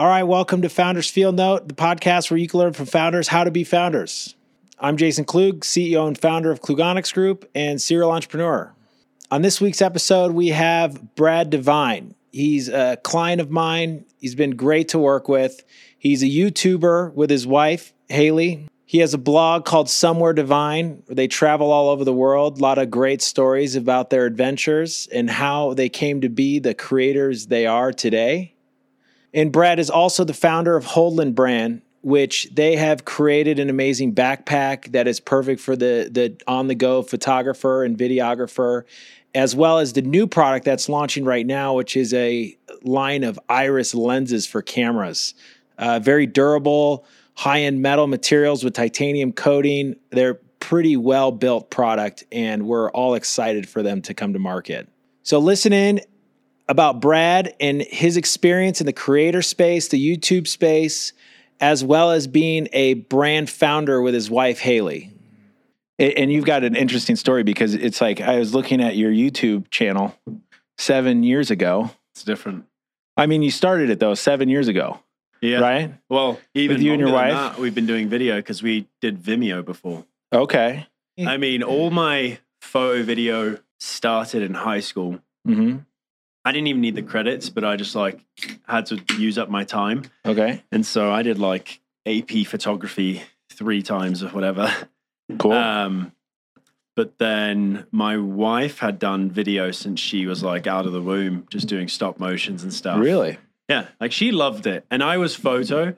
All right, welcome to Founders Field Note, the podcast where you can learn from founders how to be founders. I'm Jason Klug, CEO and founder of Klugonyx Group and serial entrepreneur. On this week's episode, we have Brad Devine. He's a client of mine. He's been great to work with. He's a YouTuber with his wife, Hailey. He has a blog called Somewhere Devine where they travel all over the world. A lot of great stories about their adventures and how they came to be the creators they are today. And Brad is also the founder of Holdland Brand, which they have created an amazing backpack that is perfect for the, the on the go photographer and videographer, as well as the new product that's launching right now, which is a line of iris lenses for cameras. Uh, very durable, high end metal materials with titanium coating. They're pretty well built product, and we're all excited for them to come to market. So listen in about Brad and his experience in the creator space, the YouTube space, as well as being a brand founder with his wife Hailey. And you've got an interesting story because it's like I was looking at your YouTube channel seven years ago. It's different. I mean, you started it though seven years ago. Yeah. Right? Well, even With you and your wife? that, we've been doing video because we did Vimeo before. Okay. I mean, all my photo video started in high school. hmm I didn't even need the credits, but I just like had to use up my time. Okay. And so I did like AP photography three times or whatever. Cool. Um, but then my wife had done video since she was like out of the womb, just doing stop motions and stuff. really? Yeah, like she loved it. And I was photo.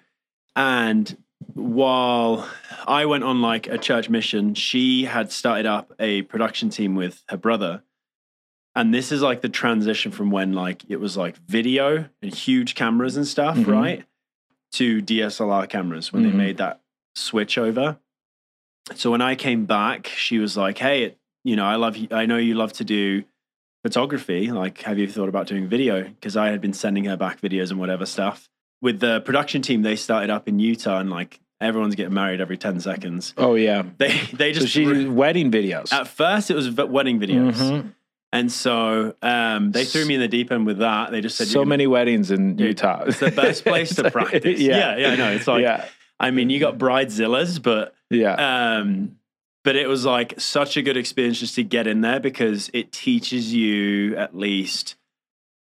And while I went on like a church mission, she had started up a production team with her brother. And this is like the transition from when like it was like video and huge cameras and stuff, Mhm. right? To DSLR cameras when Mhm. they made that switch over. So when I came back, she was like, "Hey, it, you know, I love. I know you love to do photography. Like, have you thought about doing video? Because I had been sending her back videos and whatever stuff. With the production team, they started up in Utah, and like everyone's getting married every ten seconds. Oh yeah. They they So just she threw- did wedding videos. at first it was v- wedding videos, Mhm. And so um, they threw me in the deep end with that. They just said, So many weddings in Utah. It's the best place to practice. yeah, yeah, I know. It's like, yeah. I mean, you got bridezillas, but Yeah. um, but it was like such a good experience just to get in there because it teaches you at least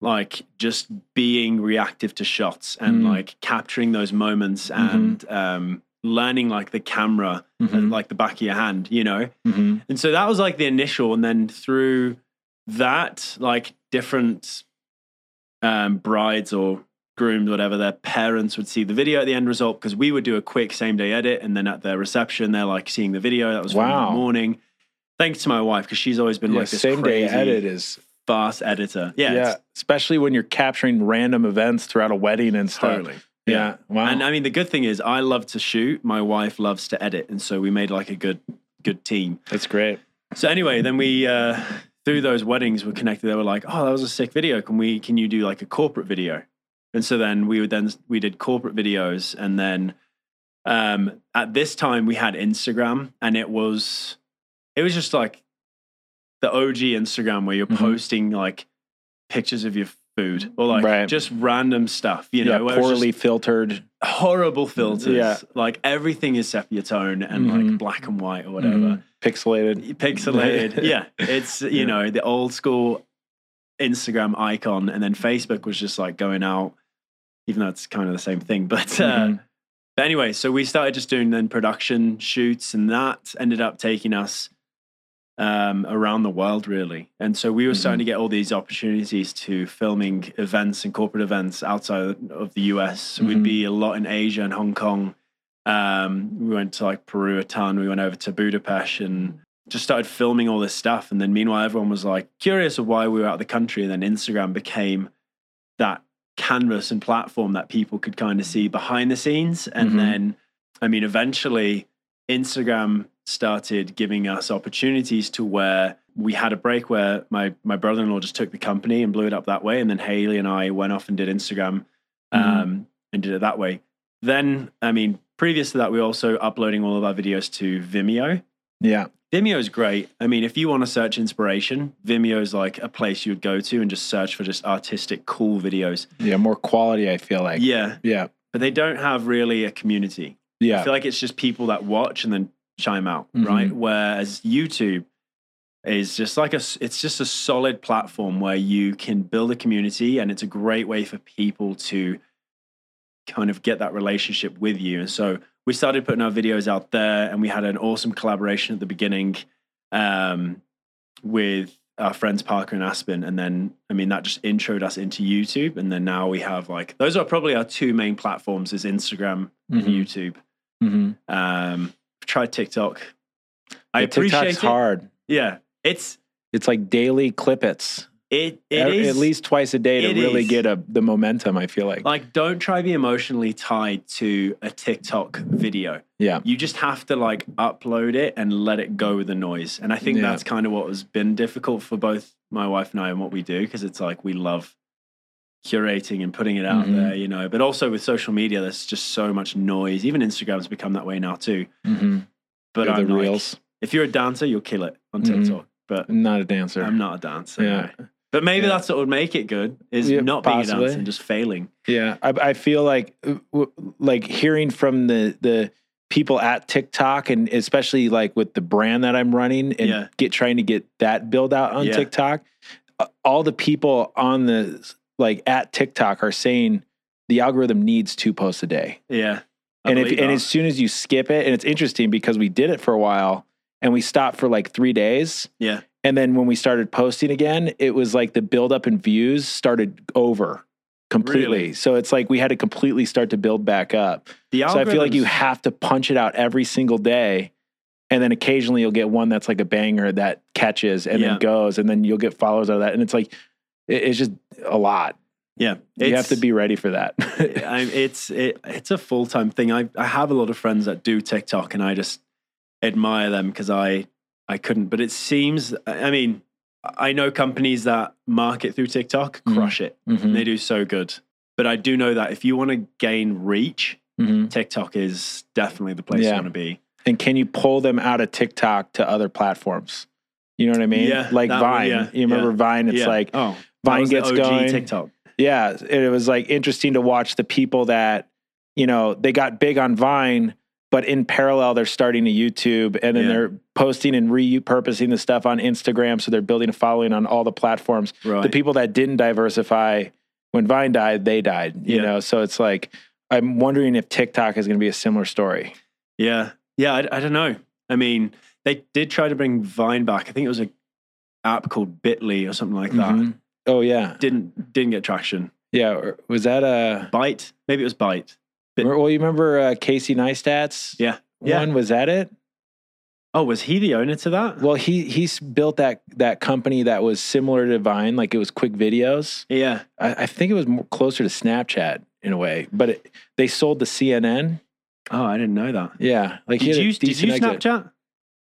like just being reactive to shots and Mm. like capturing those moments and um, learning like the camera Mhm. and like the back of your hand, you know. Mhm. And so that was like the initial, and then through that, like different um, brides or grooms, whatever, their parents would see the video at the end result because we would do a quick same day edit, and then at their reception, they're like seeing the video that was from the morning. Thanks to my wife because she's always been Yeah, like this same day edit is fast editor. Yeah, yeah, especially when you're capturing random events throughout a wedding and stuff. totally. Yeah. Wow. And I mean, the good thing is, I love to shoot. My wife loves to edit, and so we made like a good, good team. That's great. So anyway, then we uh, through those weddings we were connected. They were like, "Oh, that was a sick video. Can we? Can you do like a corporate video?" And so then we would then we did corporate videos, and then um, at this time we had Instagram, and it was it was just like the OG Instagram where you're Mhm. posting like pictures of your food or like Right. just random stuff. You know, yeah, where it just poorly filtered. Horrible filters. Yeah. like everything is sepia tone and Mhm. like black and white or whatever Mhm. Pixelated. pixelated. yeah, it's you Yeah. know the old school Instagram icon, and then Facebook was just like going out, even though it's kind of the same thing. But, uh, Mhm. but anyway, so we started just doing then production shoots, and that ended up taking us um, around the world really. And so we were starting to get all these opportunities to filming events and corporate events outside of the US. So Mhm. we'd be a lot in Asia and Hong Kong. Um, we went to like Peru a ton. We went over to Budapest and just started filming all this stuff. And then meanwhile, everyone was like curious of why we were out of the country. And then Instagram became that canvas and platform that people could kind of see behind the scenes. And Mhm. then, I mean, eventually Instagram started giving us opportunities to where we had a break where my, my brother-in-law just took the company and blew it up that way. And then Hailey and I went off and did Instagram um, Mhm. and did it that way. Then, I mean, previous to that, we were also uploading all of our videos to Vimeo. Yeah. Vimeo is great. I mean, if you want to search inspiration, Vimeo is like a place you would go to and just search for just artistic, cool videos. Yeah. More quality, I feel like. Yeah, Yeah. but they don't have really a community. Yeah. I feel like it's just people that watch and then chime out, Mhm. right? Whereas YouTube is just like a it's just a solid platform where you can build a community, and it's a great way for people to kind of get that relationship with you. And so we started putting our videos out there, and we had an awesome collaboration at the beginning um, with our friends Parker and Aspen, and then I mean that just introed us into YouTube, and then now we have like those are probably our two main platforms: is Instagram and Mhm. YouTube. Mhm. Um, tried TikTok. I Yeah, appreciate TikTok's it. hard. Yeah, it's It's like daily clippets. it it at, is at least twice a day to really is. get a, the momentum. I feel like. like don't try to be emotionally tied to a TikTok video. yeah. You just have to like upload it and let it go with the noise. And I think Yeah. that's kind of what has been difficult for both my wife and I and what we do because it's like we love curating and putting it out Mhm. there, you know. But also with social media, there's just so much noise. Even Instagram's become that way now too. hmm But the like, reels. if you're a dancer, you'll kill it on Mhm. TikTok. But I'm not a dancer. I'm not a dancer. Yeah. no. But maybe Yeah. that's what would make it good is Yeah, not being possibly. a dancer and just failing. Yeah, I, I feel like uh, like hearing from the the people at TikTok and especially like with the brand that I'm running and Yeah. get trying to get that build out on. TikTok. All the people on the like at TikTok are saying the algorithm needs two posts a day. Yeah. I and if and as soon as you skip it, and it's interesting because we did it for a while and we stopped for like three days. yeah. And then when we started posting again, it was like the buildup in views started over completely. Really? So it's like we had to completely start to build back up. The So I feel like you have to punch it out every single day. And then occasionally you'll get one that's like a banger that catches and Yeah. then goes, and then you'll get followers out of that. And it's like, it- it's just a lot. yeah. you have to be ready for that. I, it's it, it's a full time thing. I I have a lot of friends that do TikTok, and I just admire them because I I couldn't. But it seems, I mean, I know companies that market through TikTok Mhm. crush it. Mhm, They do so good. But I do know that if you want to gain reach, mhm. TikTok is definitely the place Yeah. you want to be. And can you pull them out of TikTok to other platforms? You know what I mean? Yeah, like one, Vine. yeah, you remember yeah. Vine? It's like oh, Vine gets OG going. TikTok. Yeah, and it was like interesting to watch the people that you know they got big on Vine, but in parallel they're starting a YouTube, and then Yeah. they're posting and repurposing the stuff on Instagram, so they're building a following on all the platforms. Right. The people that didn't diversify when Vine died, they died. You Yeah. know, so it's like I'm wondering if TikTok is going to be a similar story. Yeah. Yeah. I, I don't know. I mean, they did try to bring Vine back. I think it was a app called Bitly or something like that. Mhm. Oh yeah, Didn't didn't get traction. yeah. Was that a? bite? Maybe it was Byte. Bit- Well, you remember uh, Casey Neistat's Yeah. Yeah. one? Was that it? Oh, was he the owner to that? Well, he he's built that that company that was similar to Vine, like it was quick videos. yeah. I, I think it was more closer to Snapchat in a way, but it, they sold the CNN. Oh, I didn't know that. Yeah, like he Did you did you exit.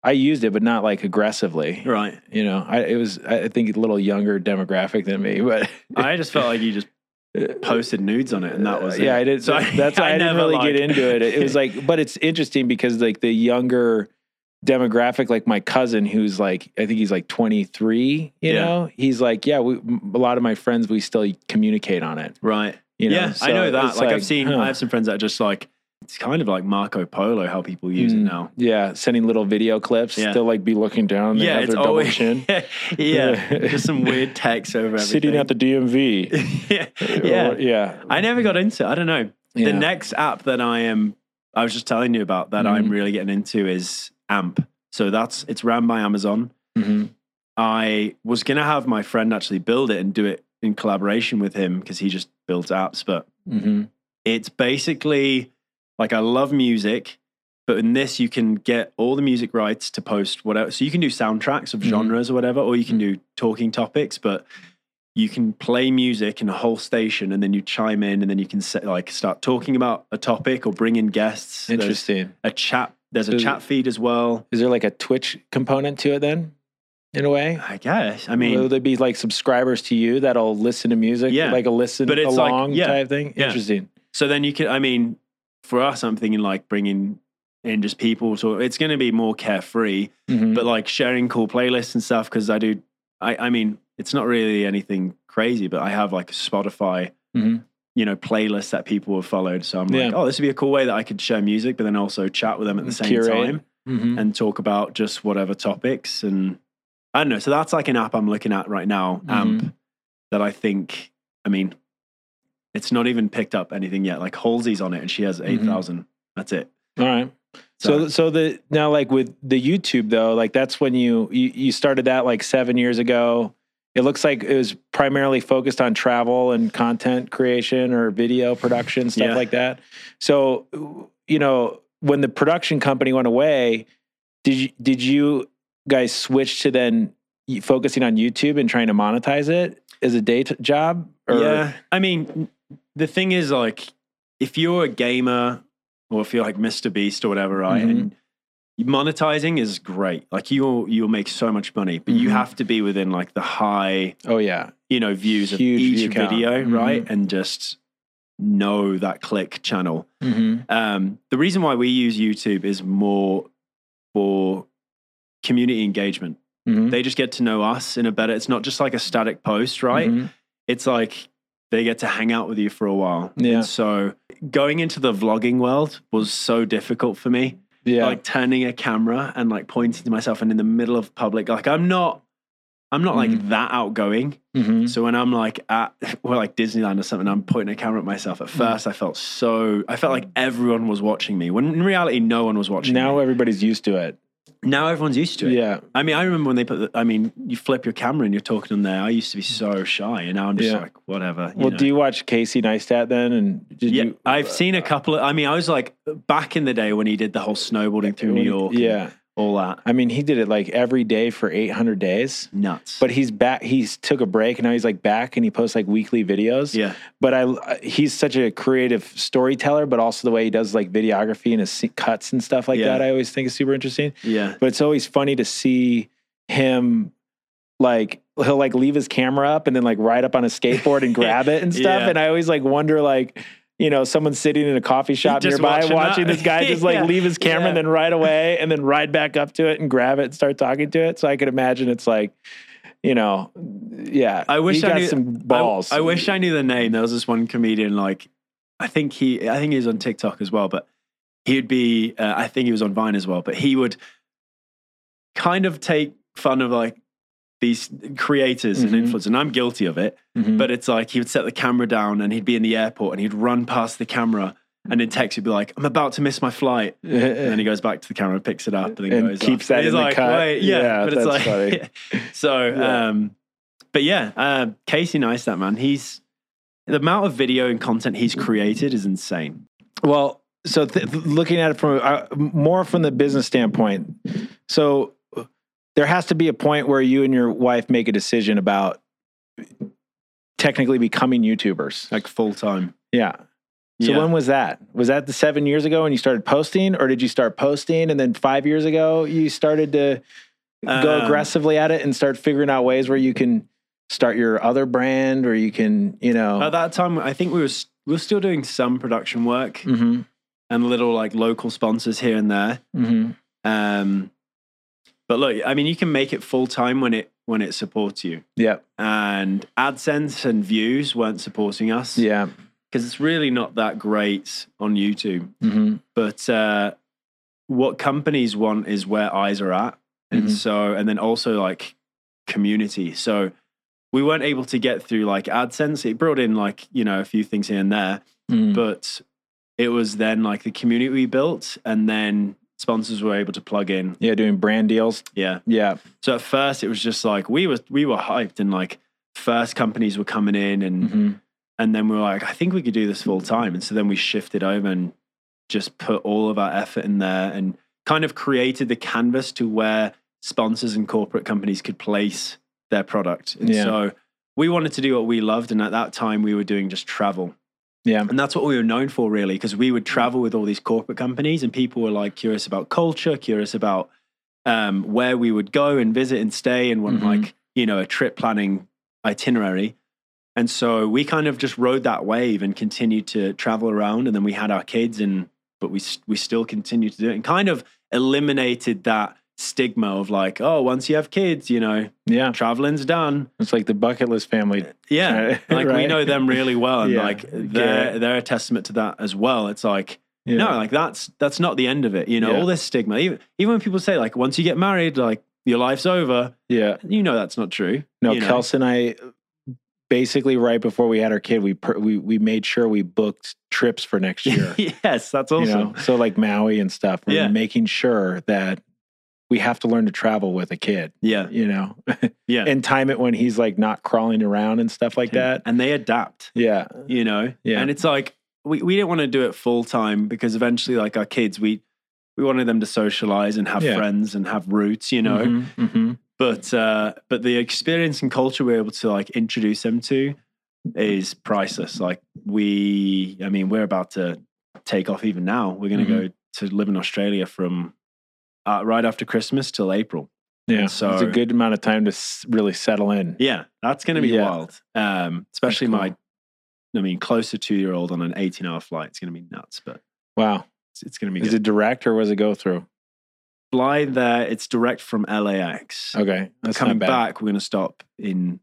I used it, but not like aggressively. Right. You know, I it was I think a little younger demographic than me, but I just felt like you just posted nudes on it, and that was it. yeah. I did. So I- that's why I, I didn't never, really like- get into it. It was like, but it's interesting because like the younger demographic, like my cousin, who's like, I think he's like 23. You Yeah. know, he's like, yeah, we, a lot of my friends, we still communicate on it. right. You know? yeah, I know that. it's Like, I've seen, huh. I have some friends that are just like, it's kind of like Marco Polo how people use it Mm. now. Yeah, sending little video clips. Yeah. They'll like be looking down. They Yeah, it's always chin. yeah, just some weird text over everything. Sitting at the DMV. yeah, yeah. Or- yeah. I never got into. it. I don't know. yeah. The next app that I am, I was just telling you about that I'm Mhm. really getting into is AMP. So that's it's ran by Amazon. Mhm. I was gonna have my friend actually build it and do it in collaboration with him because he just builds apps. But Mhm. it's basically like I love music, but in this you can get all the music rights to post whatever. So you can do soundtracks of Mhm. genres or whatever, or you can do talking topics, but you can play music in a whole station and then you chime in and then you can set, like start talking about a topic or bring in guests. There's Interesting. a chat. There's a So- chat feed as well. Is there like a Twitch component to it then? In a way? I guess. I mean, Will there be like subscribers to you that'll listen to music? Yeah. Like a listen But it's like- along yeah, type thing? yeah. Interesting. so then you can. I mean, for us, I'm thinking like bringing and just people. So it's going to be more carefree, Mhm. but like sharing cool playlists and stuff. Cause I do, I, I mean, it's not really anything crazy, but I have like a Spotify, Mhm. you know, playlist that people have followed. So I'm like, oh, this would be a cool way that I could share music, but then also chat with them at the same Curate. time Mhm. and talk about just whatever topics. And I don't know. So that's like an app I'm looking at right now, Mm-hmm. AMP, that I think, I mean, it's not even picked up anything yet. Like Halsey's on it and she has Mm-hmm. 8,000. That's it. All right. So, so the now like with the YouTube though, like that's when you, you you started that like seven years ago. It looks like it was primarily focused on travel and content creation or video production stuff Yeah. like that. So, you know, when the production company went away, did you did you guys switch to then focusing on YouTube and trying to monetize it as a day t- job? yeah. I mean, the thing is, like, if you're a gamer or if you're like Mr. Beast or whatever, right? Mhm. And monetizing is great. Like, you'll, you'll make so much money, but you Mhm. have to be within like the high, Oh yeah. you know, views of each view video, right? Mhm. And just know that click channel. Mm-hmm. Um, the reason why we use YouTube is more for community engagement. Mm-hmm. They just get to know us in a better. It's not just like a static post, right? Mm-hmm. It's like they get to hang out with you for a while. Yeah. And so going into the vlogging world was so difficult for me. Yeah. Like turning a camera and like pointing to myself and in the middle of public. Like I'm not. I'm not like Mhm. that outgoing. mm-hmm. So when I'm like at well, like Disneyland or something, I'm pointing a camera at myself. At Mm. first, I felt so. I felt like everyone was watching me. When in reality, no one was watching. Now me. everybody's used to it. Now everyone's used to it. Yeah. I mean, I remember when they put. The, I mean, you flip your camera and you're talking on there. I used to be so shy, and now I'm just Yeah. like whatever. Well, know. do you watch Casey Neistat then? And did yeah, you? I've seen a couple of. I mean, I was like back in the day when he did the whole snowboarding through New York. Yeah. All that I mean, he did it like every day for 800 days. nuts. But he's back. He's took a break and now he's like back and he posts like weekly videos. yeah, But I, he's such a creative storyteller, but also the way he does like videography and his cuts and stuff like Yeah. that. I always think is super interesting. yeah, But it's always funny to see him like he'll like leave his camera up and then like ride up on a skateboard and grab it and stuff. Yeah. And I always like wonder like, you know, someone sitting in a coffee shop Just nearby watching watching, this guy just like Yeah. leave his camera and then ride away and then ride back up to it and grab it and start talking to it. So I could imagine it's like, you know, yeah. I wish I got knew- some balls. I, I wish I knew the name. There was this one comedian, like I think he, I think he was on TikTok as well, but he'd be, uh, I think he was on Vine as well, but he would kind of take fun of like these creators Mhm. and influencers, and I'm guilty of it. Mhm. But it's like he would set the camera down and he'd be in the airport and he'd run past the camera and in text he'd be like, "I'm about to miss my flight." And then he goes back to the camera, picks it up, and then And goes keeps off. that And in the like, cut. Wait, yeah, Yeah, but it's that's like, so. Yeah. Um, but yeah, uh, Casey Neistat, man, he's the amount of video and content he's created is insane. Well, so th- looking at it from uh, more from the business standpoint, so there has to be a point where you and your wife make a decision about technically becoming YouTubers. Like full time. Yeah. So Yeah. when was that? Was that the seven years ago when you started posting, or did you start posting and then five years ago you started to go Um, aggressively at it and start figuring out ways where you can start your other brand, or you can, you know, At that time, I think we were we were still doing some production work hmm and little like local sponsors here and there. hmm Um, but look, I mean, you can make it full time when it when it supports you. yeah, And AdSense and views weren't supporting us yeah, because it's really not that great on YouTube. hmm But uh, what companies want is where eyes are at, and Mhm. so and then also like community. So we weren't able to get through like AdSense. It brought in like you know a few things here and there, Mhm. but it was then like the community we built, and then sponsors were able to plug in. yeah, doing brand deals. Yeah. Yeah. So at first it was just like we were we were hyped and like first companies were coming in and hmm and then we were like I think we could do this full time and so then we shifted over and just put all of our effort in there and kind of created the canvas to where sponsors and corporate companies could place their product. And Yeah. so we wanted to do what we loved and at that time we were doing just travel. Yeah. And that's what we were known for, really, because we would travel with all these corporate companies, and people were like curious about culture, curious about um, where we would go and visit and stay, and want Mhm. like you know a trip planning itinerary. And so we kind of just rode that wave and continued to travel around. And then we had our kids, and but we we still continue to do it and kind of eliminated that stigma of like, oh, once you have kids, you know, yeah, traveling's done. It's like the bucket list family. Yeah, like right? we know them really well, and Yeah. like they're they're a testament to that as well. It's like Yeah. no, like that's that's not the end of it. You know, all this stigma. Even even when people say like once you get married, like your life's over. yeah. You know that's not true. No, you know? Kelsey and I, basically right before we had our kid, we per, we we made sure we booked trips for next year. yes, that's you awesome. know, so like Maui and stuff. We're Yeah. making sure that we have to learn to travel with a kid. Yeah, You know, yeah. and time it when he's like not crawling around and stuff like that. and they adapt. Yeah, You know, Yeah. And it's like we we didn't want to do it full time because eventually, like our kids, we we wanted them to socialize and have Yeah. friends and have roots. You know, Mhm, mhm. but uh but the experience and culture we're able to like introduce them to is priceless like we i mean we're about to take off even now we're going to Mm-hmm. go to live in australia from uh, right after christmas till april yeah. So- it's a good amount of time to s- really settle in. yeah that's going to be Yeah. wild um especially cool. my i mean closer to two year old on an 18 hour flight it's going to be nuts but Wow. it's, it's going to be Is good it direct or was it go through? fly there it's direct from lax Okay, that's coming back we're going to stop in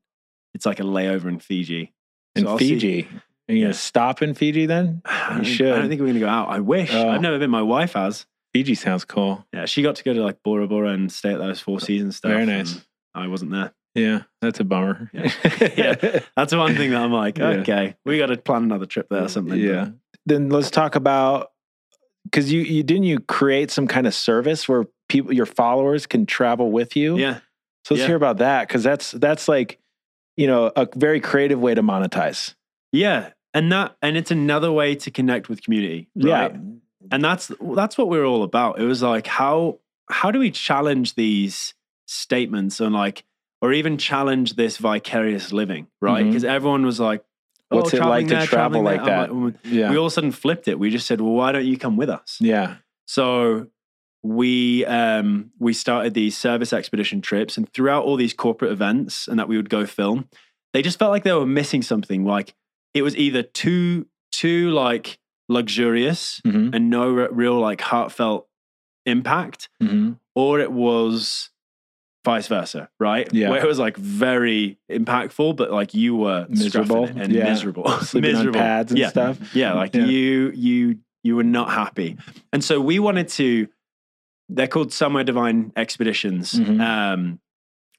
it's like a layover in fiji in So see- Fiji. Are you Yeah. gonna stop in Fiji then? I You don't, should. I don't think we're going to go out. I wish. Oh. I've never been. My wife has. Fiji sounds cool. Yeah, she got to go to like Bora Bora and stay at those Four Seasons stuff. Very nice. I wasn't there. Yeah, that's a bummer. Yeah. Yeah. That's the one thing that I'm like, Yeah. okay, we got to plan another trip there or something. Yeah. Then let's talk about because you you didn't you create some kind of service where people your followers can travel with you. Yeah. So let's yeah. hear about that because that's that's like you know a very creative way to monetize. Yeah. And that, and it's another way to connect with community. Right? Yeah. And that's, that's what we're all about. It was like, how, how do we challenge these statements and like, or even challenge this vicarious living, right? Because everyone was like, What's it like to travel like there. that? Like, Yeah. we all of a sudden flipped it. We just said, well, why don't you come with us? yeah. So we um, we started these service expedition trips, and throughout all these corporate events, and that we would go film, they just felt like they were missing something. Like it was either too too like luxurious hmm and no re- real like heartfelt impact, hmm or it was vice versa, right? Yeah. Where it was like very impactful, but like you were Miserable. and Yeah. miserable, Sleeping miserable on pads and yeah. stuff. Yeah, like Yeah. you you you were not happy. And so we wanted to they're called Somewhere Devine Expeditions. Mhm. Um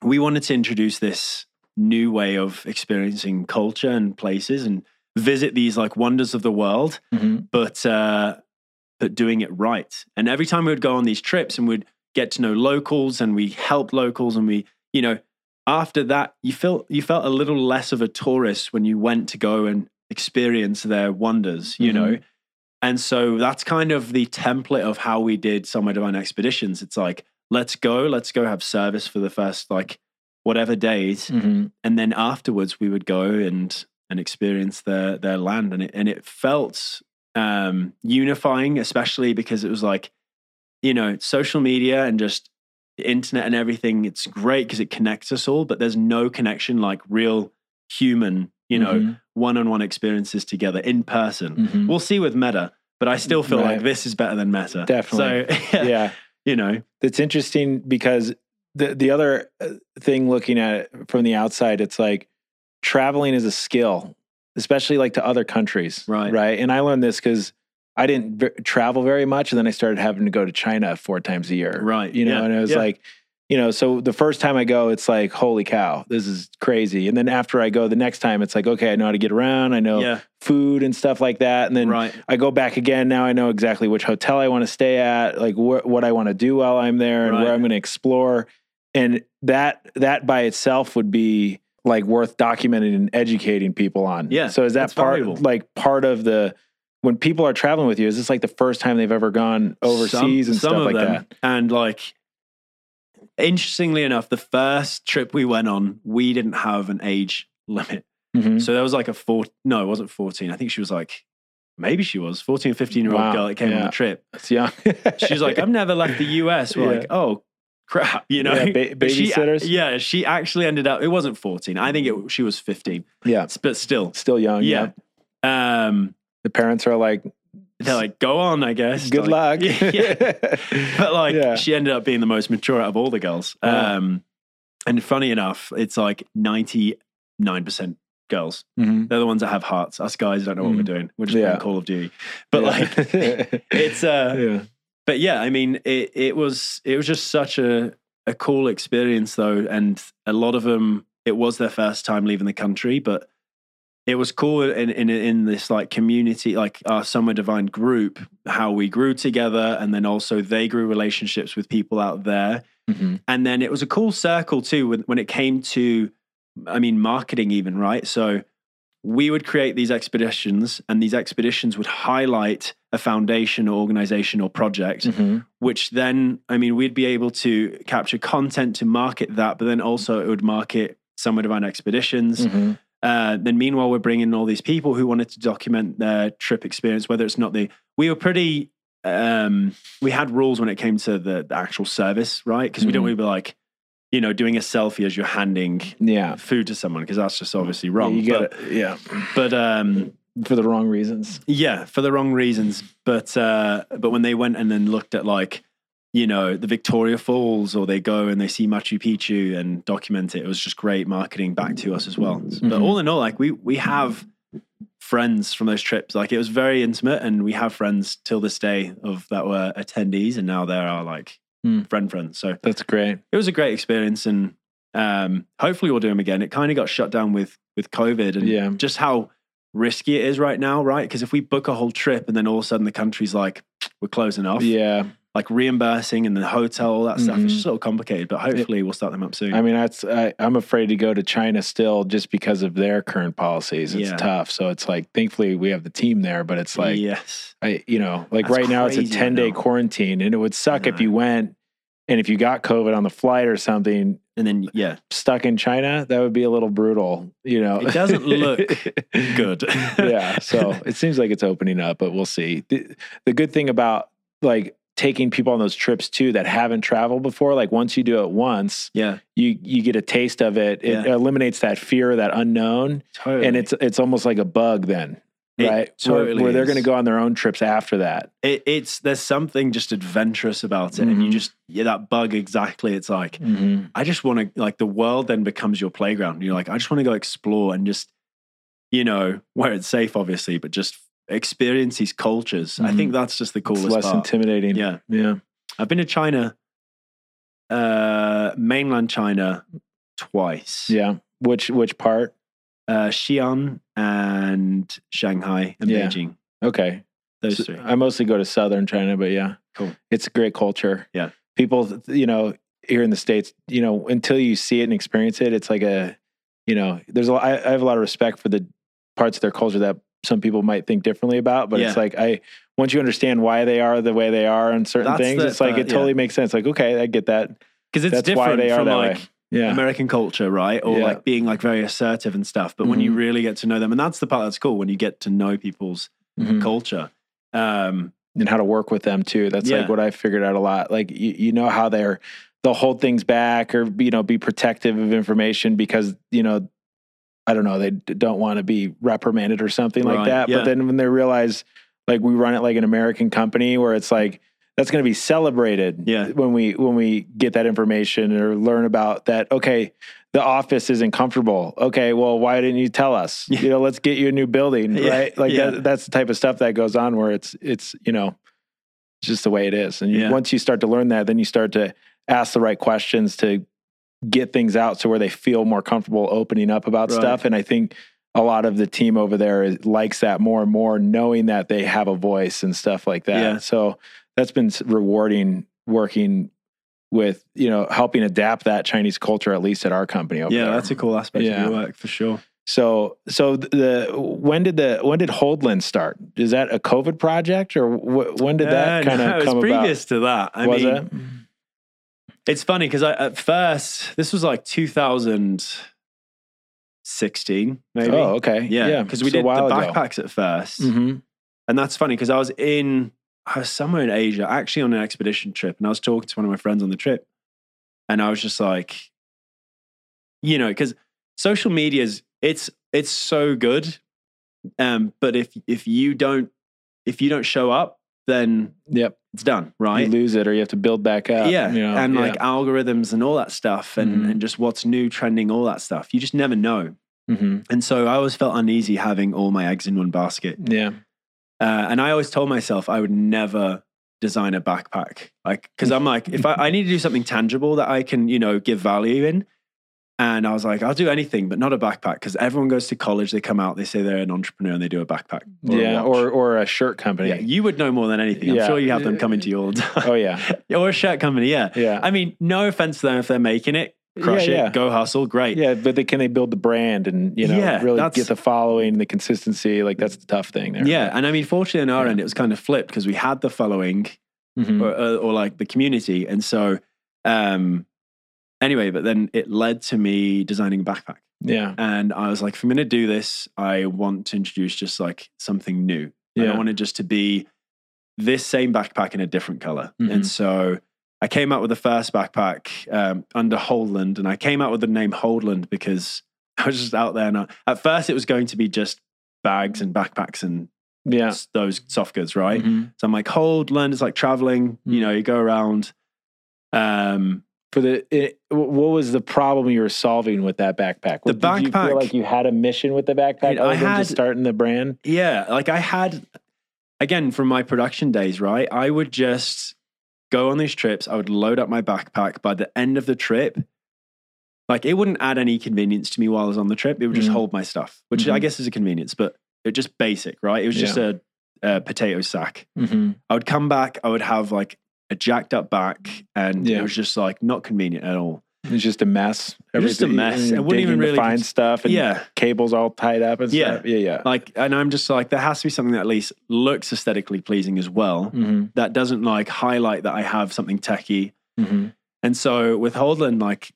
we wanted to introduce this new way of experiencing culture and places and visit these like wonders of the world, hmm but uh but doing it right. And every time we would go on these trips and we'd get to know locals and we help locals and we, you know, after that you felt you felt a little less of a tourist when you went to go and experience their wonders, you Mhm. know. And so that's kind of the template of how we did Somewhere Devine Expeditions. It's like, let's go, let's go have service for the first like whatever days. hmm And then afterwards we would go and and experience their their land. And it and it felt um unifying, especially because it was like, you know, social media and just the internet and everything, it's great because it connects us all, but there's no connection like real human, you know, Mhm. one-on-one experiences together in person. Mhm. We'll see with Meta, but I still feel Right. like this is better than Meta. Definitely. So yeah. you know, That's interesting because the the other uh, thing looking at it from the outside, it's like traveling is a skill, especially like to other countries, Right. Right. And I learned this because I didn't v- travel very much, and then I started having to go to China four times a year, Right. You know, Yeah. and it was Yeah. like. You know, so the first time I go, it's like, holy cow, this is crazy. And then after I go the next time, it's like, okay, I know how to get around. I know yeah, food and stuff like that. And then right. I go back again. Now I know exactly which hotel I want to stay at, like wh- what I want to do while I'm there, and Right. where I'm going to explore. And that that by itself would be like worth documenting and educating people on. Yeah, So is that part valuable. like part of the when people are traveling with you? Is this like the first time they've ever gone overseas and stuff like that? And like, interestingly enough, the first trip we went on, we didn't have an age limit. Mhm. So there was like a four, no, it wasn't 14. I think she was like, maybe she was 14 or 15 year old Wow, girl that came on the trip. That's young. She's like, I've never left the US. We're Yeah. like, oh, crap, you know? Yeah, ba- But she- yeah, she actually ended up, it wasn't 14. I think it, she was 15, yeah, but still. still young. Yeah. Um, The parents are like, they're like, go on, I guess. Good Like, luck. yeah. But like, Yeah. she ended up being the most mature out of all the girls. Wow. Um, and funny enough, it's like 99% girls. Mhm. They're the ones that have hearts. Us guys don't know what we're Mm. doing. We're just Yeah. playing Call of Duty. But Yeah. like, it's, uh, yeah. But yeah, I mean, it, it was, it was just such a, a cool experience though. And a lot of them, it was their first time leaving the country, but it was cool in, in, in this like community, like our Somewhere Devine group, how we grew together. And then also they grew relationships with people out there. Mhm. And then it was a cool circle too when, when it came to, I mean, marketing, even, right? So we would create these expeditions, and these expeditions would highlight a foundation or organization or project, Mhm. which then, I mean, we'd be able to capture content to market that, but then also it would market some of our expeditions. Mhm. Uh, then meanwhile, we're bringing all these people who wanted to document their trip experience, whether it's not the, we were pretty, um, we had rules when it came to the, the actual service, right? Because we don't want to be like, you know, doing a selfie as you're handing Yeah. food to someone, because that's just obviously wrong. You but, it. Yeah. but um, For the wrong reasons. yeah, for the wrong reasons. But uh, but when they went and then looked at like, you know, the Victoria Falls, or they go and they see Machu Picchu and document it, it was just great marketing back to us as well. But Mhm. all in all, like we we have friends from those trips. Like it was very intimate, and we have friends till this day of that were attendees, and now there are like Hmm. friend friends. So That's great. it was a great experience, and um, hopefully we'll do them again. It kind of got shut down with with COVID, and Yeah. just how risky it is right now, right? Because if we book a whole trip and then all of a sudden the country's like we're closing off, Yeah. Like reimbursing and the hotel, all that stuff, it's Mhm. just a little complicated. But hopefully we'll start them up soon. I mean, that's I, I'm afraid to go to China still just because of their current policies. It's Yeah. tough. So it's like, thankfully, we have the team there, but it's like, yes, I, you know, like That's right now it's a 10 day quarantine, and it would suck if you went and if you got COVID on the flight or something and then yeah, stuck in China, that would be a little brutal. You know, It doesn't look good. yeah. So it seems like it's opening up, but we'll see. The, the good thing about like taking people on those trips too that haven't traveled before, like once you do it once, yeah, you you get a taste of it. It Yeah. eliminates that fear, that unknown, totally. and it's it's almost like a bug then, right? Where- totally where, they're going to go on their own trips after that. it, it's there's something just adventurous about it, and you Mhm. just yeah that bug exactly. It's like Mm-hmm. I just want to like the world then becomes your playground. You're like, I just want to go explore and just, you know, where it's safe, obviously, but just experience these cultures. I think that's just the coolest. It's less part. intimidating. Yeah. yeah. I've been to China, uh, mainland China, twice. Yeah. Which which part? Uh, Xi'an and Shanghai and Yeah. Beijing. Okay. Those So three. I mostly go to southern China, but yeah, Cool. It's a great culture. Yeah. people, you know, here in the states, you know, until you see it and experience it, it's like a, you know, there's a. lot- I, I have a lot of respect for the parts of their culture that some people might think differently about, but it's like I once you understand why they are the way they are on certain That's things, the- it's like uh, it totally makes sense. Like okay, I get that. Because it's That's different from like way. Yeah, American culture, right? Or Yeah. like being like very assertive and stuff. But when you Mhm. really get to know them, and that's the part that's cool when you get to know people's Mhm. culture. Um, and how to work with them too. That's Yeah. like what I figured out a lot. Like you, you know how they're they'll hold things back or you know be protective of information because you know I don't know they don't want to be reprimanded or something like that. yeah. But then when they realize like we run it like an American company where it's like that's going to be celebrated Yeah. when we when we get that information or learn about that okay the office isn't comfortable okay well why didn't you tell us Yeah. you know let's get you a new building Yeah, right like yeah. that, that's the type of stuff that goes on where it's it's you know it's just the way it is and you, once you start to learn that then you start to ask the right questions to get things out so where they feel more comfortable opening up about Right. stuff and i think a lot of the team over there likes that more and more knowing that they have a voice and stuff like that Yeah. so that's been rewarding working with you know helping adapt that chinese culture at least at our company over yeah, there. that's a cool aspect Yeah. of your work for sure. so so the when did the when did Holdland start? Is that a COVID project or wh- when did that Uh, kind of was come previous to that. I about? Was mean, it? It's funny because I at first this was like 2016, maybe. Oh, okay. yeah, because we So did the while ago. backpacks at 1st Mhm. and that's funny because I was in I was somewhere in Asia, actually on an expedition trip, and I was talking to one of my friends on the trip, and I was just like, you know, because social media is it's it's so good, um, but if if you don't if you don't show up, then Yep. It's done, right? You lose it or you have to build back up. yeah, you know? and yeah. like algorithms and all that stuff, and Mhm. and just what's new, trending, all that stuff. You just never know. Mhm. And so I always felt uneasy having all my eggs in one basket. yeah. Uh, and I always told myself I would never design a backpack. Like, because I'm like, if I, I need to do something tangible that I can, you know, give value in. And I was like, I'll do anything, but not a backpack. Because everyone goes to college, they come out, they say they're an entrepreneur, and they do a backpack. or a yeah, watch. or or a shirt company. yeah, you would know more than anything. I'm Yeah. sure you have them coming to you all the time. Oh yeah, or a shirt company, yeah. yeah, I mean, no offense to them if they're making it, crush Yeah, it, go hustle, great. yeah. But they, can they build the brand and you know really get the following, the consistency? Like that's the tough thing there. Yeah, and I mean, fortunately on our end, it was kind of flipped because we had the following, Mhm. or, uh, or like the community. And so, um, anyway, but then it led to me designing a backpack. yeah, And I was like, if I'm going to do this, I want to introduce just like something new. I Yeah. don't want it just to be this same backpack in a different color. Mhm. And so I came out with the first backpack um, under Holdland. And I came out with the name Holdland because I was just out there. And I, at first, it was going to be just bags and backpacks and yeah. those soft goods, right? Mhm. So I'm like, hold, learn. It's like traveling. You Mm. know, you go around. Um, For the, it, what was the problem you were solving with that backpack? The Did you backpack- feel like you had a mission with the backpack Dude, other I than had- just starting the brand? yeah, like I had, again, from my production days, right? I would just go on these trips. I would load up my backpack. By the end of the trip, like it wouldn't add any convenience to me while I was on the trip. It would just Mhm. hold my stuff, which I Mhm. guess is a convenience, but it just basic, right? It was just a, a potato sack. Mm-hmm. I would come back. I would have like a jacked up back, and Yeah. it was just like not convenient at all. It's just a mess. It was just a mess. and It wouldn't even really find stuff and Yeah. cables all tied up and Yeah. stuff. Yeah, yeah. like and i'm just like there has to be something that at least looks aesthetically pleasing as well Mm-hmm. that doesn't like highlight that i have something techie Mm-hmm. and so with holdland like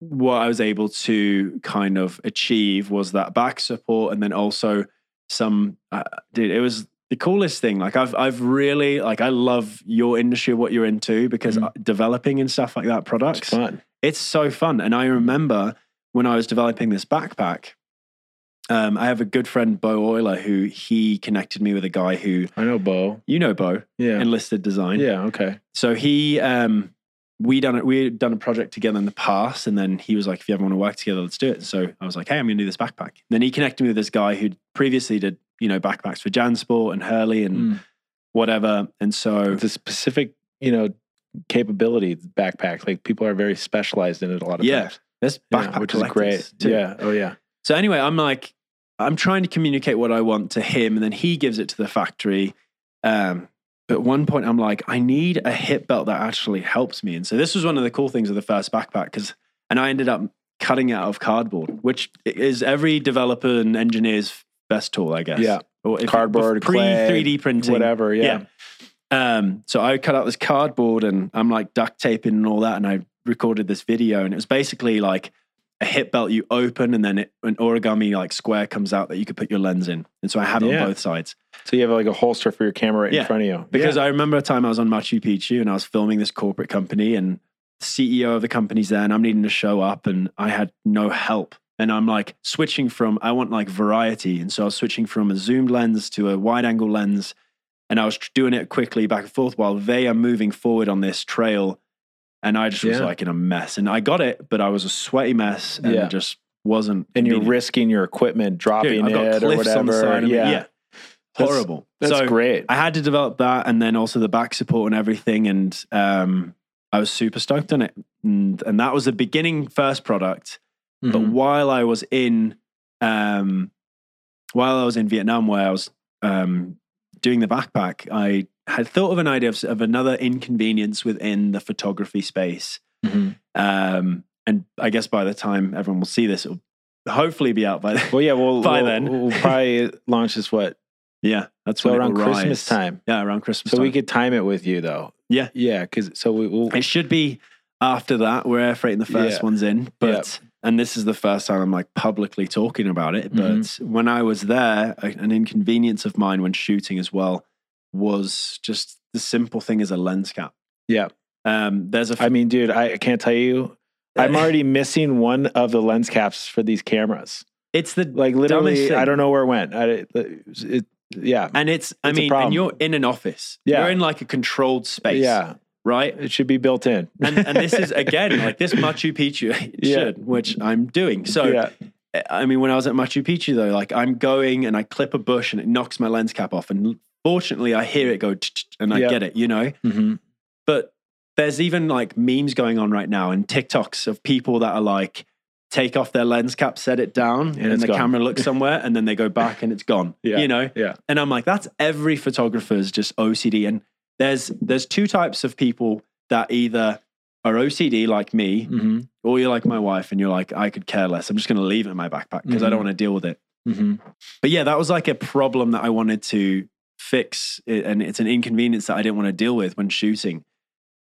what i was able to kind of achieve was that back support and then also some uh, dude it was the coolest thing like i've i've really like i love your industry what you're into because uh, developing and stuff like that It's products fun. it's so fun. And I remember when I was developing this backpack, um, I have a good friend, Bo Euler, who he connected me with a guy who, I know Bo. you know, Bo, Yeah. Enlisted Design. yeah. Okay. So he, um, we done it. We had done a project together in the past, and then he was like, "If you ever want to work together, let's do it." So I was like, "Hey, I'm going to do this backpack." then he connected me with this guy who previously did, you know, backpacks for Jansport and Hurley and Mm. whatever. And so the specific, you know, capability backpack. Like people are very specialized in it a lot of Yeah. times. there's Yeah, which is great. too. Yeah. Oh yeah. So anyway, I'm like, I'm trying to communicate what I want to him, and then he gives it to the factory. Um, at one point, I'm like, I need a hip belt that actually helps me. And so this was one of the cool things of the first backpack, because and I ended up cutting it out of cardboard, which is every developer and engineer's best tool, I guess. Yeah. Or if- Cardboard, pre three D printing, Whatever. Yeah. um, so I cut out this cardboard and I'm like duct taping and all that, and I recorded this video, and it was basically like a hip belt you open, and then it, an origami like square comes out that you could put your lens in, and so I have it Yeah. on both sides So you have like a holster for your camera right Yeah. in front of you. because yeah. I remember a time I was on Machu Picchu and I was filming this corporate company, and CEO of the company's there, and I'm needing to show up, and I had no help. And I'm like switching from, I want like variety. And so I was switching from a zoomed lens to a wide angle lens. And I was doing it quickly back and forth while they are moving forward on this trail. And I just was like in a mess. And I got it, but I was a sweaty mess and Yeah. just wasn't. and you're risking your equipment dropping Dude, it or whatever. on the side of yeah. Yeah. That's- Horrible. That's so great. I had to develop that and then also the back support and everything. And um, I was super stoked on it. And, and that was the beginning first product. But Mhm. while I was in, um, while I was in Vietnam, where I was um, doing the backpack, I had thought of an idea of, of another inconvenience within the photography space. Mhm. Um, and I guess by the time everyone will see this, it'll hopefully be out by then. Well, yeah. We'll, By we'll, then. we'll probably launch this what yeah, that's so around Christmas rise. time. Yeah, around Christmas. So we could time it with you though. Yeah. Yeah. Because so we will. It should be after that. We're air freighting the first Yeah. ones in, but and this is the first time I'm like publicly talking about it. But Mm-hmm. when I was there, an inconvenience of mine when shooting as well was just the simple thing as a lens cap. Yeah. Um, there's a I mean, dude, I can't tell you. I'm already missing one of the lens caps for these cameras. it's the Like literally. I don't know where it went. I, it, yeah, And it's, I It's mean, and you're in an office. Yeah. You're in like a controlled space. yeah. Right. It should be built in. And, and this is, again, like this Machu Picchu it Yeah. should, which I'm doing. So, yeah, I mean, when I was at Machu Picchu, though, like I'm going and I clip a bush and it knocks my lens cap off. And fortunately, I hear it go and I Yeah. get it, you know? hmm But there's even like memes going on right now and TikToks of people that are like, take off their lens cap, set it down, and, it's the gone. camera looks somewhere, and then they go back and it's gone. Yeah. You know? yeah, And I'm like, that's every photographer's just OCD. And there's there's two types of people that either are OCD like me, hmm or you're like my wife and you're like, I could care less. I'm just gonna leave it in my backpack because I Mhm. don't want to deal with it. hmm But yeah, that was like a problem that I wanted to fix, and it's an inconvenience that I didn't want to deal with when shooting.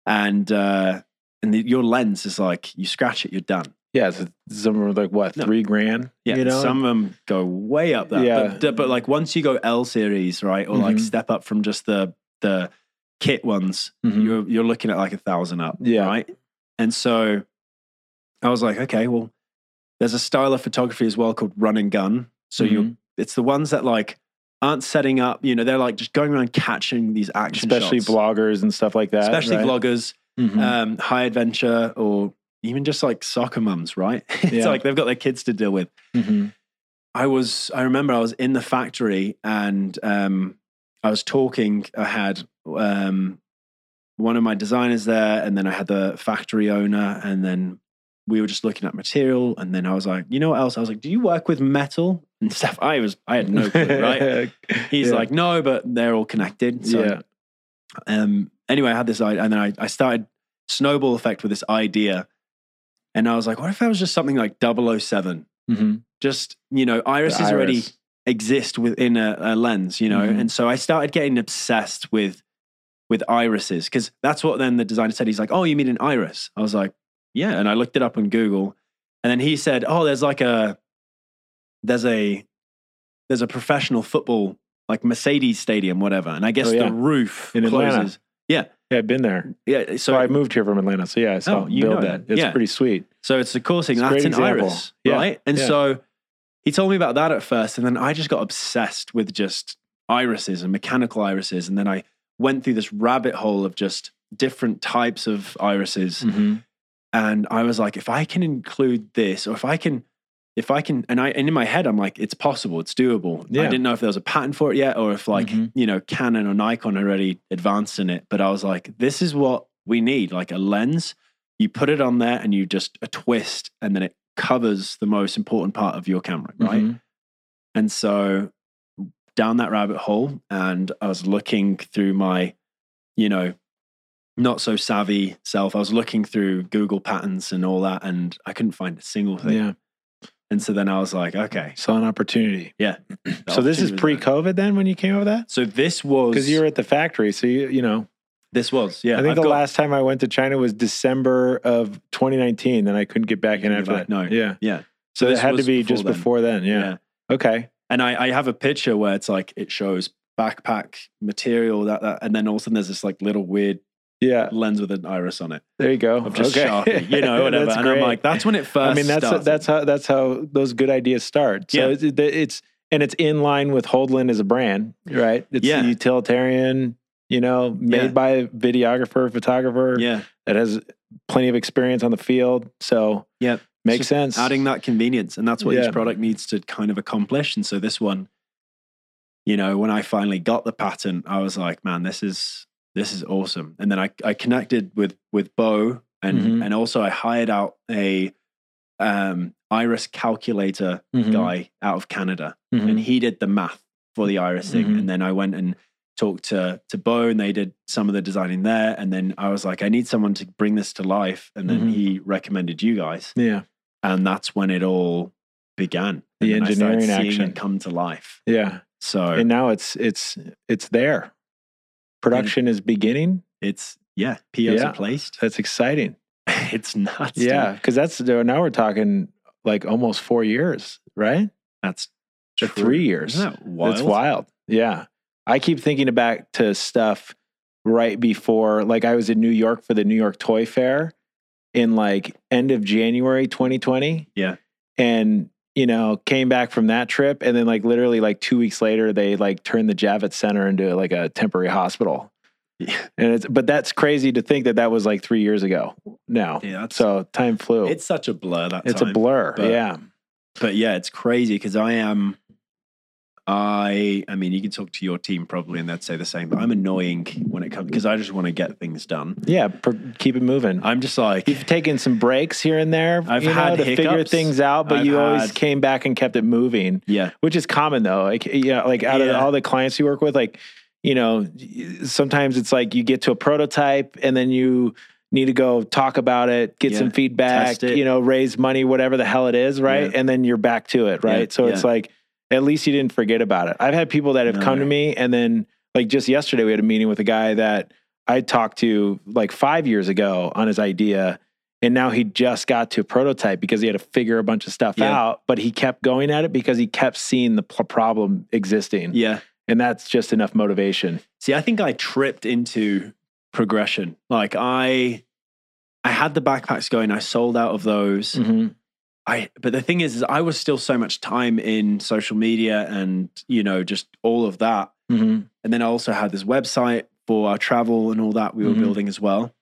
And uh, and the, your lens is like you scratch it, you're done. Yeah, so some of them are like what No. three grand? Yeah, you know, some of them go way up there. Yeah. But, but like once you go L series, right, or like Mhm. step up from just the the kit ones, Mhm. you're you're looking at like a thousand up. Yeah. Right. And so I was like, okay, well, there's a style of photography as well called run and gun. So you Mhm. it's the ones that like aren't setting up, you know, they're like just going around catching these action especially shots. vloggers and stuff like that. especially right? vloggers, Mhm. um, high adventure, or even just like soccer mums, right? it's Yeah. like they've got their kids to deal with. Mhm. I was, I remember I was in the factory and um, I was talking. I had um, one of my designers there, and then I had the factory owner, and then we were just looking at material. And then I was like, you know what else? I was like, do you work with metal and stuff? I was, I had no clue, right? He's Yeah. like, no, but they're all connected. So, yeah, um, anyway, I had this idea, and then I, I started snowball effect with this idea. And I was like, what if I was just something like 007? Mhm. Just, you know, irises The already exist within a, a lens, you know? Mhm. And so I started getting obsessed with with irises because that's what then the designer said. He's like, oh, you mean an iris? I was like, yeah. And I looked it up on Google. And then he said, oh, there's like a, there's a, there's a professional football, like Mercedes Stadium, whatever. And I guess Oh, yeah. the roof In Atlanta. closes. Yeah. yeah, I've been there. Yeah. So So I moved here from Atlanta. So yeah, I saw Oh, you build that. It's Yeah. pretty sweet. So it's the coursing. It's That's an iris, Yeah. right? And Yeah. so he told me about that at first, and then I just got obsessed with just irises and mechanical irises, and then I went through this rabbit hole of just different types of irises, Mhm. and I was like, if I can include this, or if I can. If I can, and I, and in my head, I'm like, it's possible, it's doable. Yeah. I didn't know if there was a patent for it yet, or if like, Mhm. you know, Canon or Nikon already advanced in it. But I was like, this is what we need, like a lens you put it on there and you just a twist and then it covers the most important part of your camera right Mhm. and so down that rabbit hole and i was looking through my you know not so savvy self i was looking through google patents and all that and i couldn't find a single thing Yeah, and so then i was like okay saw an opportunity. yeah So this is The opportunity was there. pre-COVID then when you came over that? so this was Because you were at the factory, so you you know. this was yeah I think I've the got- last time I went to China was December of 2019. Then I couldn't get back in after back, that. no. Yeah, yeah So, it had to be before just then. before then. Yeah. Okay. And I, I have a picture where it's like it shows backpack material that, that and then all of a sudden there's this like little weird Yeah. lens with an iris on it There you go. of just okay. Sharpie, you know, whatever. And I'm like, that's when it first. I mean, that's started. that's how that's how those good ideas start. So Yeah. it's, it's and it's in line with Holdland as a brand, right? It's Yeah. utilitarian, you know, made Yeah. by a videographer, photographer yeah, that has plenty of experience on the field. So Yep. Makes Just sense. adding that convenience, and that's what Yeah. each product needs to kind of accomplish. And so this one, you know, when I finally got the patent, I was like, man, this is this is awesome. And then I I connected with with Bo, and Mhm. and also I hired out a um iris calculator Mhm. guy out of Canada. Mhm. and he did the math for the irising Mhm. and then i went and talked to to bo and they did some of the designing there and then i was like i need someone to bring this to life and then Mhm. he recommended you guys yeah, and that's when it all began The And then I engineering action. come to life yeah. so And now it's it's it's there. Production is beginning. it's yeah POs Yeah. are placed That's exciting. it's nuts Yeah, because that's now we're talking like almost four years, right? that's true. three years. Isn't that wild? It's wild. Yeah. I keep thinking back to stuff right before, like I was in New York for the New York Toy Fair in like end of January 2020. Yeah. And you know, came back from that trip, and then like literally like two weeks later, they like turned the Javits Center into like a temporary hospital. Yeah. And it's but that's crazy to think that that was like three years ago now. Yeah, that's- so time flew. It's such a blur that it's a blur. but- yeah. But yeah, it's crazy because I am. I I mean, you can talk to your team probably, and they'd say the same. But I'm annoying when it comes because I just want to get things done. Yeah. Per, keep it moving. I'm just like You've taken some breaks here and there, I've you know, had to figure things out, but I've you always had- came back and kept it moving. yeah, which is common though. Like yeah, like out of all the clients you work with, like you know, sometimes it's like you get to a prototype and then you need to go talk about it, get Yeah. some feedback, you know, raise money, whatever the hell it is, right? Yeah. And then you're back to it, right? Yeah, So it's like at least you didn't forget about it. I've had people that have come to me and then like just yesterday we had a meeting with a guy that I talked to like 5 years ago on his idea and now he just got to a prototype because he had to figure a bunch of stuff Yeah. out, but he kept going at it because he kept seeing the problem existing. yeah. And that's just enough motivation. See, I think I tripped into progression. Like I, I had the backpacks going. I sold out of those. Mm-hmm. I, but the thing is, is I was still so much time in social media and you know just all of that. Mm-hmm. And then I also had this website for our travel and all that we were Mhm. building as well.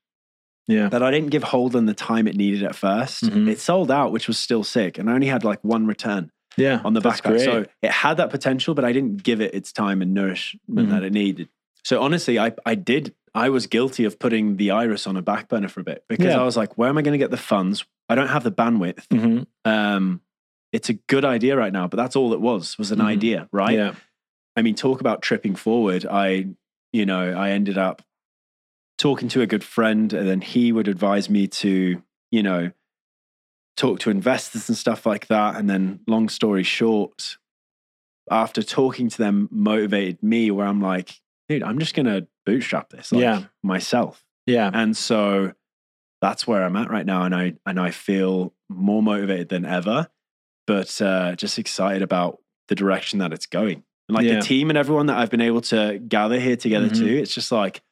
Yeah. That I didn't give Holdland the time it needed at 1st Mhm. It sold out, which was still sick, and I only had like one return Yeah. on the backpack. So it had that potential, but I didn't give it its time and nourishment Mhm. that it needed. So honestly, I I did. I was guilty of putting the iris on a back burner for a bit because Yeah. I was like, where am I going to get the funds? I don't have the bandwidth. Mhm. Um, it's a good idea right now, but that's all it was was an Mhm. idea, right? Yeah. I mean, talk about tripping forward. I, you know, I ended up talking to a good friend, and then he would advise me to, you know, talk to investors and stuff like that. And then, long story short, after talking to them, motivated me where I'm like, dude, I'm just gonna bootstrap this, like, Yeah. myself. Yeah. And so that's where I'm at right now, and I and I feel more motivated than ever, but uh, just excited about the direction that it's going. And like Yeah. the team and everyone that I've been able to gather here together Mhm. too, it's just like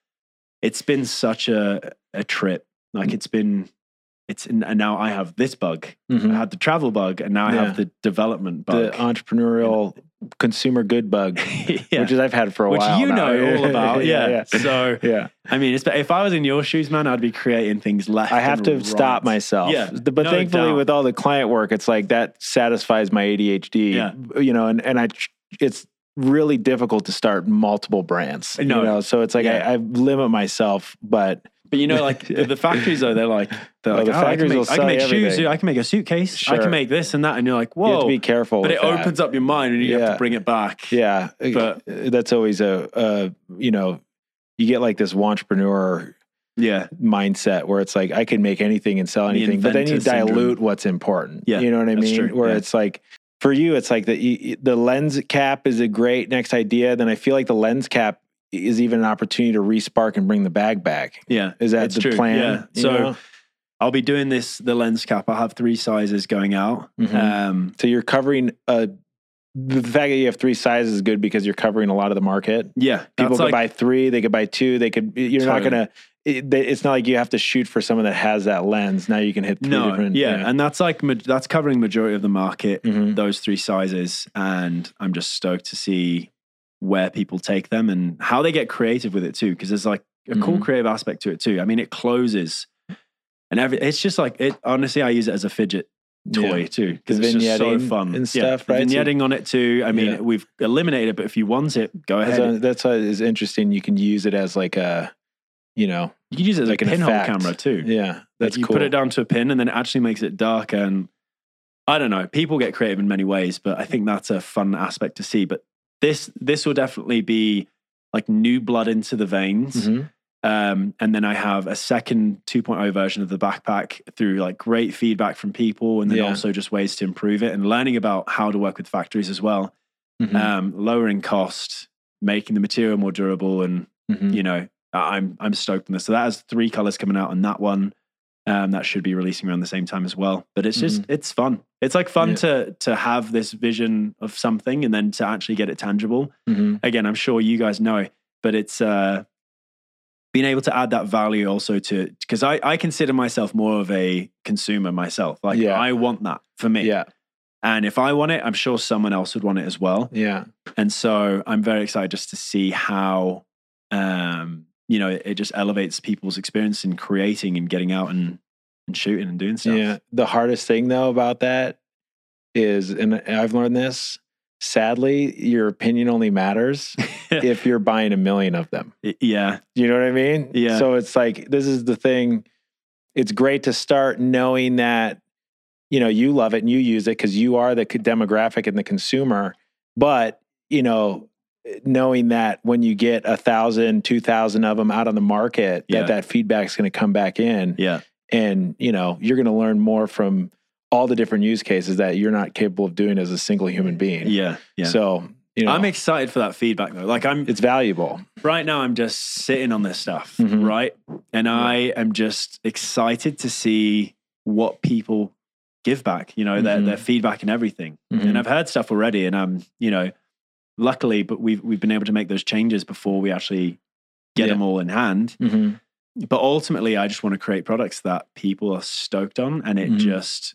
it's been such a a trip. Like it's been it's and now I have this bug. Mhm. I had the travel bug, and now I Yeah. have the development bug, The entrepreneurial consumer good bug, yeah. which is I've had for a Which while. Which you now. know all about, yeah. yeah. So Yeah. I mean, it's, if I was in your shoes, man, I'd be creating things left. I have to right. stop myself. Yeah, But no thankfully, doubt. with all the client work, it's like that satisfies my ADHD. Yeah. You know, and, and I, it's really difficult to start multiple brands. No. You know, so it's like. I, I limit myself, but But you know, like the, the factories though, they're like, they're like, the oh, I can factories will make, I sell can make shoes, everything. I can make a suitcase, I Sure. can make this and that, and you're like, you have whoa. to be careful. but with it that. opens up your mind, and you have Yeah. to bring it back. Yeah, But- that's always a, a you know, you get like this entrepreneur Yeah, mindset where it's like I can make anything and sell The anything, but then you inventor syndrome. dilute what's important. Yeah, you know what I that's mean. true, Where yeah. it's like for you, it's like the the lens cap is a great next idea. Then I feel like the lens cap is even an opportunity to respark and bring the bag back. yeah. Is that the true, plan? yeah. So- know? I'll be doing this the lens cap. I'll have three sizes going out. Mhm. Um, so you're covering a. The fact that you have three sizes is good because you're covering a lot of the market. yeah, People could like, buy three, they could buy two, they could. You're not gonna. It, it's not like you have to shoot for someone that has that lens. Now you can hit three no, different. yeah, and that's like that's covering majority of the market. Mhm. those three sizes and i'm just stoked to see where people take them and how they get creative with it too because there's like a cool Mhm. creative aspect to it too i mean it closes and every it's just like it honestly i use it as a fidget toy Yeah. too because it's just so fun and Yeah, stuff, right? So- vignetting on it too i mean Yeah. we've eliminated it but if you want it go ahead uh, that's what is interesting. You can use it as like a, you know, you can use it as like a pinhole effect. camera too yeah, that's you cool. put it down to a pin and then it actually makes it dark and i don't know people get creative in many ways but i think that's a fun aspect to see but this this will definitely be like new blood into the veins Mhm. um, and then i have a second 2.0 version of the backpack through like great feedback from people and then Yeah. also just ways to improve it and learning about how to work with factories as well Mhm. um, lowering cost making the material more durable and Mhm. you know, I'm I'm stoked on this. So that has three colors coming out on that one. Um, that should be releasing around the same time as well. But it's just it's fun. It's like fun Mm-hmm. Yeah. to to have this vision of something and then to actually get it tangible. Mhm. Again, I'm sure you guys know, but it's uh being able to add that value also to because I I consider myself more of a consumer myself. Like Yeah. I want that for me. Yeah, And if I want it, I'm sure someone else would want it as well. Yeah. And so I'm very excited just to see how, um, you know, it, it just elevates people's experience in creating and getting out and, and shooting and doing stuff. Yeah. The hardest thing though about that is, and I've learned this, sadly, your opinion only matters if you're buying a million of them. yeah. You know what I mean? Yeah. So it's like, this is the thing. It's great to start knowing that, you know, you love it and you use it because you are the demographic and the consumer. But, you know, knowing that when you get a thousand, two thousand of them out on the market, Yeah. that that feedback's going to come back in Yeah. and you know you're going to learn more from all the different use cases that you're not capable of doing as a single human being. Yeah. Yeah. So you know, I'm excited for that feedback though. Like I'm it's valuable. right now I'm just sitting on this stuff, Mhm. right? And I am just excited to see what people give back, you know, their Mhm. their feedback and everything. Mhm. And I've heard stuff already and I'm, you know, luckily but we've we've been able to make those changes before we actually get Yeah. them all in hand. Mhm. But ultimately I just want to create products that people are stoked on and it Mhm. just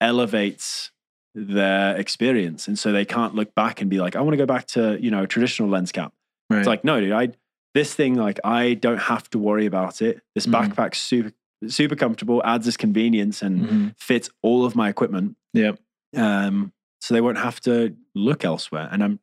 elevates their experience. And so they can't look back and be like, I want to go back to, you know, traditional lens cap. Right. It's like, no, dude, I this thing, like, I don't have to worry about it. This Mhm. backpack's super super comfortable, adds this convenience and Mhm. fits all of my equipment. Yeah. Um, so they won't have to look elsewhere. And I'm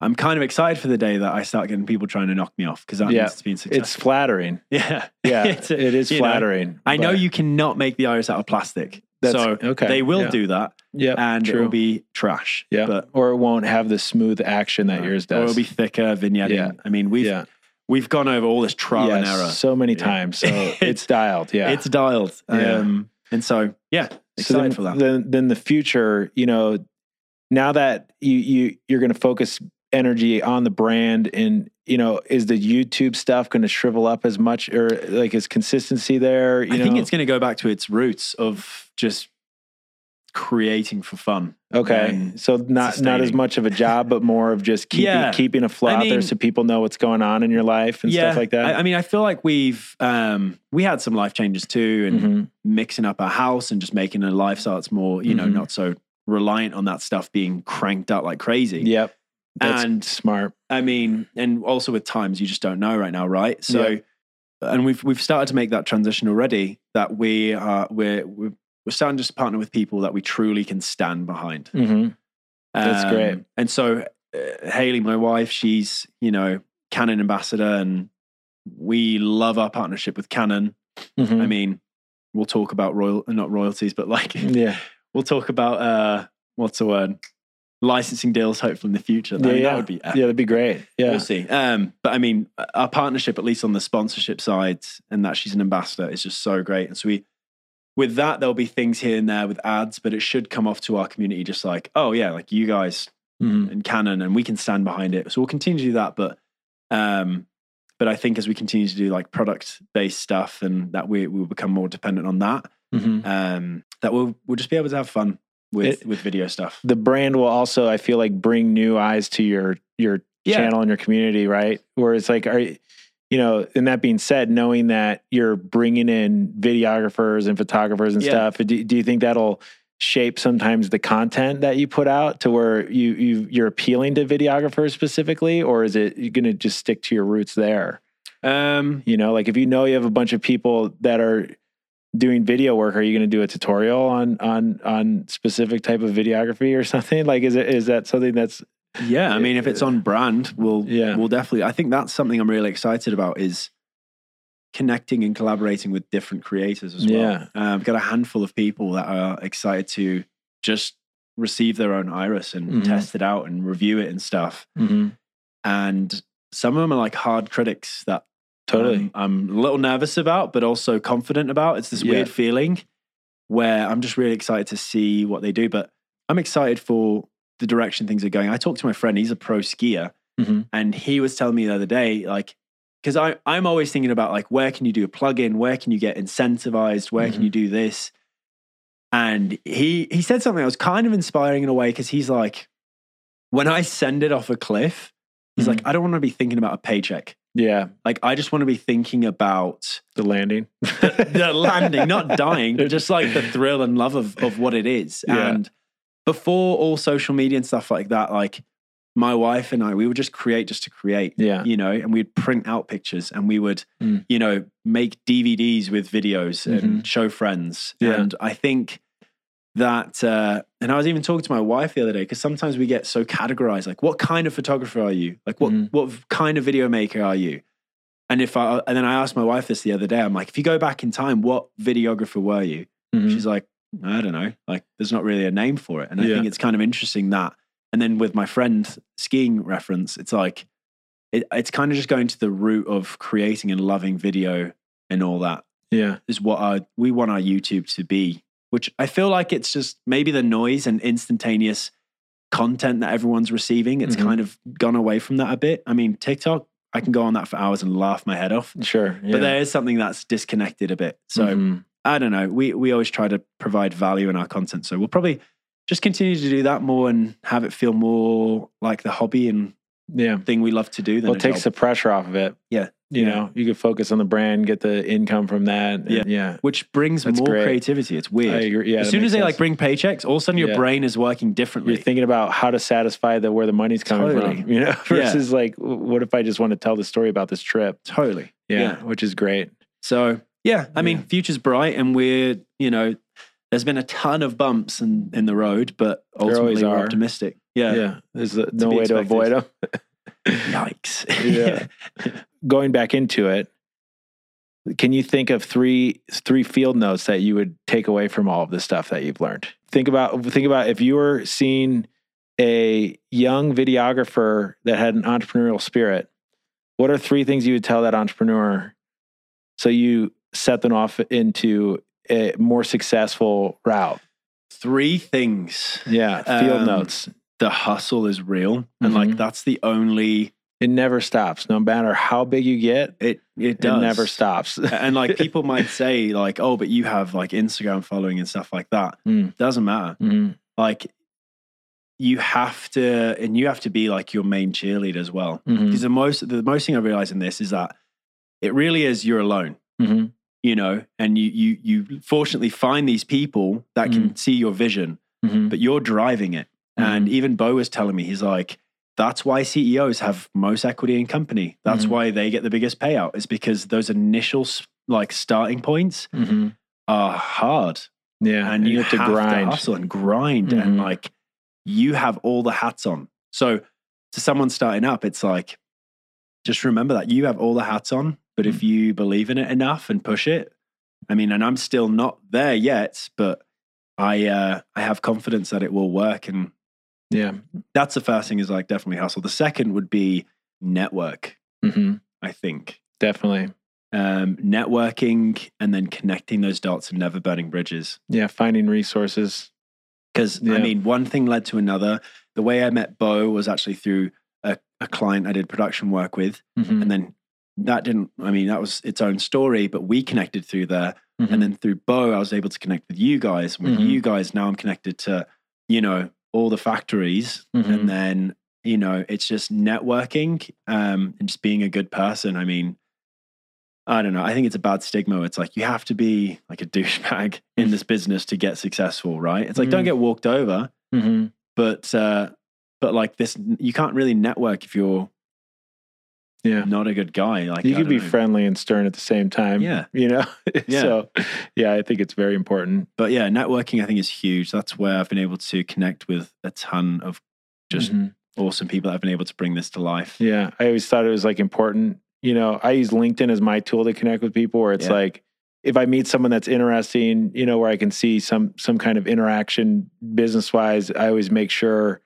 I'm kind of excited for the day that I start getting people trying to knock me off because that Yeah. means it's been successful. It's flattering. yeah. Yeah, It's a- it is you know, flattering. I know you cannot make the iris out of plastic. So okay, they will yeah. do that Yeah, and true. it will be trash. yeah, But or it won't have the smooth action that yours does. Or it'll be thicker, vignetting. Yeah. I mean, we've yeah, we've gone over all this trial and error. so many times. So It's- it's dialed. Yeah, It's dialed. Um, and so, yeah, so excited then, for that. Then, then the future, you know, now that you you you're going to focus energy on the brand, and you know, is the YouTube stuff going to shrivel up as much, or like is consistency there? You I know, think it's going to go back to its roots of just creating for fun. okay. So not not as much of a job, but more of just keeping Yeah. keeping a flow I out there so people know what's going on in your life and stuff like that. I, I mean, I feel like we've um, we had some life changes too, and Mhm. mixing up our house and just making a lifestyle that's more, you know, Mhm. not so reliant on that stuff being cranked out like crazy. Yep, that's And- smart. I mean, and also with times you just don't know right now, right? So, and we've we've started to make that transition already. That we are we're we're, we're starting to just partner with people that we truly can stand behind. hmm That's great. And so, uh, Hailey, my wife, she's you know Canon ambassador, and we love our partnership with Canon. Mm-hmm. I mean, we'll talk about royal, and not royalties, but like yeah, we'll talk about uh, what's the word, licensing deals. Hopefully in the future, yeah, That- yeah. that would be yeah, that'd be great. Yeah, We'll see. Um, but I mean, our partnership, at least on the sponsorship side, and that she's an ambassador, is just so great. And so we, with that, there'll be things here and there with ads, but it should come off to our community just like, oh yeah, like you guys Mhm. and Canon, and we can stand behind it. So we'll continue to do that. But, um, but I think as we continue to do like product based stuff, and that we will become more dependent on that, Mhm. um, that we'll we'll just be able to have fun with It- with video stuff. the brand will also, I feel like, bring new eyes to your your Yeah. channel and your community, right? Where it's like, are you you know? And that being said, knowing that you're bringing in videographers and photographers and Yeah. stuff, do, do you think that'll shape sometimes the content that you put out to where you you you're appealing to videographers specifically, or is it you going to just stick to your roots there? Um, You know, like if you know you have a bunch of people that are doing video work, are you going to do a tutorial on on on specific type of videography or something? Like, is it is that something that's Yeah, I mean, if it's on brand, we'll Yeah. we'll definitely. I think that's something I'm really excited about is connecting and collaborating with different creators as well. Yeah. um, got a handful of people that are excited to just receive their own iris and Mhm. test it out and review it and stuff. And some of them are like hard critics that totally? um, I'm a little nervous about, but also confident about. It's this Yeah. weird feeling where I'm just really excited to see what they do. But I'm excited for the direction things are going. I talked to my friend, he's a pro skier, Mhm. and he was telling me the other day, like, because I'm always thinking about like where can you do a plug-in, where can you get incentivized, where can Mhm. you do this? And he he said something that was kind of inspiring in a way because he's like, when I send it off a cliff, he's Mhm. like, I don't want to be thinking about a paycheck. Yeah, Like I just want to be thinking about the landing. the landing, not dying, but just like the thrill and love of, of what it is. Yeah. And before all social media and stuff like that, like my wife and I, we would just create just to create. Yeah. You know, and we'd print out pictures and we would, Mm. you know, make DVDs with videos Mhm. and show friends. Yeah. And I think that, uh, and I was even talking to my wife the other day because sometimes we get so categorized. Like, what kind of photographer are you? Like, what Mhm. what kind of video maker are you? And if I and then I asked my wife this the other day, I'm like, if you go back in time, what videographer were you? Mhm. She's like, I don't know. Like, there's not really a name for it. And I Yeah. think it's kind of interesting that. And then with my friend skiing reference, it's like, it, it's kind of just going to the root of creating and loving video and all that yeah. is what our, we want our YouTube to be, which I feel like it's just maybe the noise and instantaneous content that everyone's receiving. It's Mhm. kind of gone away from that a bit. I mean, TikTok, I can go on that for hours and laugh my head off. Sure. Yeah. But there is something that's disconnected a bit. So Mhm. I don't know. We we always try to provide value in our content. So we'll probably just continue to do that more and have it feel more like the hobby and yeah. thing we love to do. Than Well, it takes job. the pressure off of it. Yeah. You Yeah. know, you could focus on the brand, get the income from that. and- Yeah. Yeah. which brings That's more great. creativity. It's weird. I agree. Yeah. as soon as they like bring paychecks, all of a sudden your Yeah. brain is working differently. you're thinking about how to satisfy the where the money's coming Totally. from, you know, versus like, what if I just want to tell the story about this trip? totally. Yeah, Yeah. which is great. So yeah, I mean, Yeah. future's bright, and we're you know, there's been a ton of bumps in in the road, but ultimately we're optimistic. Yeah, Yeah. there's uh, no way to avoid them. Yikes. Yeah. Going back into it, can you think of three three field notes that you would take away from all of the stuff that you've learned? Think about think about if you were seeing a young videographer that had an entrepreneurial spirit. What are three things you would tell that entrepreneur so you set them off into a more successful route? Three things. Yeah, field Um, notes. The hustle is real, and like Mhm. that's the only. It never stops. No matter how big you get, It it it never stops. and like people might say like, oh, but you have like Instagram following and stuff like that. Mm. Doesn't matter. Mhm. Like you have to, and you have to be like your main cheerleader as well. Because the most the most thing I realize in this is that it really is you're alone. Mhm. You know, and you you you fortunately find these people that can see your vision, Mhm. but you're driving it. And even Bo was telling me, he's like, that's why CEOs have most equity in company. That's Mhm. why they get the biggest payout. Is because those initial like starting points Mhm. are hard, Yeah, and you, have, to grind, to hustle and grind, Mhm. and like you have all the hats on. So to someone starting up, it's like just remember that you have all the hats on. But if you believe in it enough and push it, I mean, and I'm still not there yet, but I uh, I have confidence that it will work and Yeah. that's the first thing is like definitely hustle. The second would be network, hmm I think. Definitely. Um, networking and then connecting those dots and never burning bridges. Yeah. Finding resources. Because Yeah. I mean, one thing led to another. The way I met Bo was actually through a, a client I did production work with. Mhm. And then that didn't, I mean, that was its own story, but we connected through there. Mhm. And then through Bo, I was able to connect with you guys. With Mhm. you guys, now I'm connected to, you know, all the factories. Mhm. And then, you know, it's just networking um, and just being a good person. I mean, I don't know. I think it's a bad stigma. It's like you have to be like a douchebag in this business to get successful, right? It's like don't Mm. get walked over, Mhm. but uh, but like this, you can't really network if you're Yeah. not a good guy. Like You could be know. friendly and stern at the same time. Yeah. You know? Yeah. so, yeah, I think it's very important. but yeah, networking I think is huge. That's where I've been able to connect with a ton of just Mhm. awesome people that have been able to bring this to life. Yeah. I always thought it was like important. You know, I use LinkedIn as my tool to connect with people where it's Yeah. like, if I meet someone that's interesting, you know, where I can see some some kind of interaction business wise, I always make sure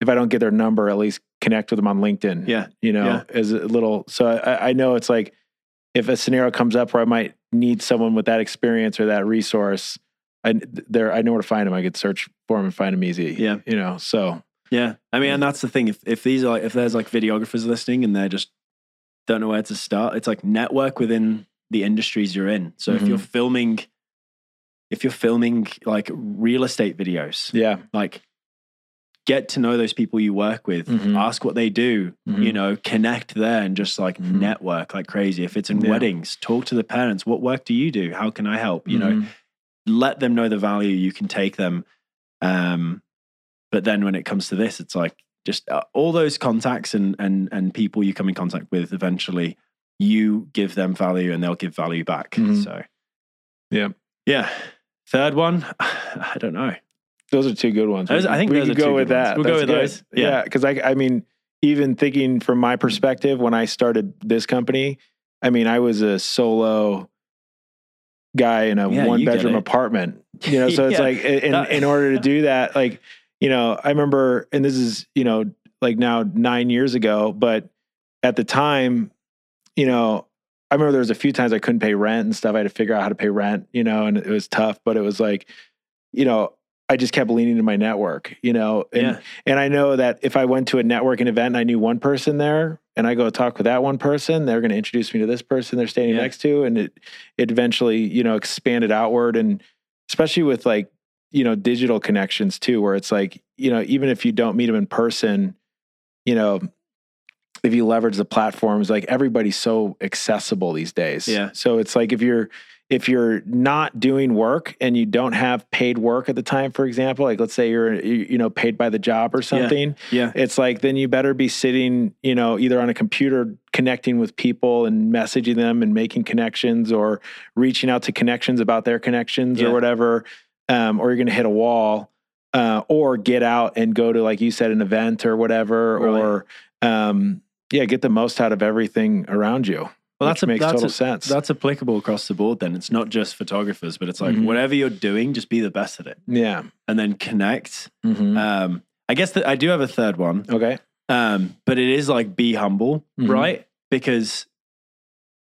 if I don't get their number, at least connect with them on LinkedIn. Yeah. You know, Yeah. as a little so I, I know it's like if a scenario comes up where I might need someone with that experience or that resource, I there I know where to find them. I could search for them and find them easy. Yeah. You know, so Yeah. I mean, and that's the thing. If if these are like, if there's like videographers listening and they're just don't know where to start, it's like network within the industries you're in. So if Mhm. you're filming, if you're filming like real estate videos, yeah. like get to know those people you work with, Mhm. ask what they do, Mhm. you know, connect there and just like Mhm. network like crazy. If it's in Yeah. weddings, talk to the parents. What work do you do? How can I help? You know, Mhm. let them know the value you can take them um but then when it comes to this, it's like just uh, all those contacts and and and people you come in contact with eventually you give them value and they'll give value back Mhm. so Yeah. yeah third one i don't know Those are two good ones. Those- I think we could go with that. We'll go with good. those. Yeah. Yeah, because I, I mean, even thinking from my perspective, when I started this company, I mean, I was a solo guy in a Yeah, one bedroom apartment. You know, so it's Yeah. like in in order to do that, like you know, I remember, and this is you know, like now nine years ago, but at the time, you know. I remember there was a few times I couldn't pay rent and stuff. I had to figure out how to pay rent, you know, and it was tough. But it was like, you know, I just kept leaning to my network, you know, and yeah and I know that if I went to a networking event and I knew one person there and I go talk with that one person, they're going to introduce me to this person they're standing Yeah. next to. And it, it eventually, you know, expanded outward. And especially with like, you know, digital connections too, where it's like, you know, even if you don't meet them in person, you know, if you leverage the platforms, like everybody's so accessible these days. Yeah. So it's like if you're, if you're not doing work and you don't have paid work at the time, for example, like let's say you're you know paid by the job or something, yeah it's like then you better be sitting, you know, either on a computer connecting with people and messaging them and making connections or reaching out to connections about their connections Yeah. or whatever, um, or you're going to hit a wall, uh, or get out and go to like you said an event or whatever, or um, yeah, get the most out of everything around you. Well that's a, makes that's total a- sense. that's applicable across the board then it's not just photographers but it's like Mhm. whatever you're doing just be the best at it yeah. and then connect Mhm. um i guess that i do have a third one okay. Um, but it is like be humble, Mhm. right? Because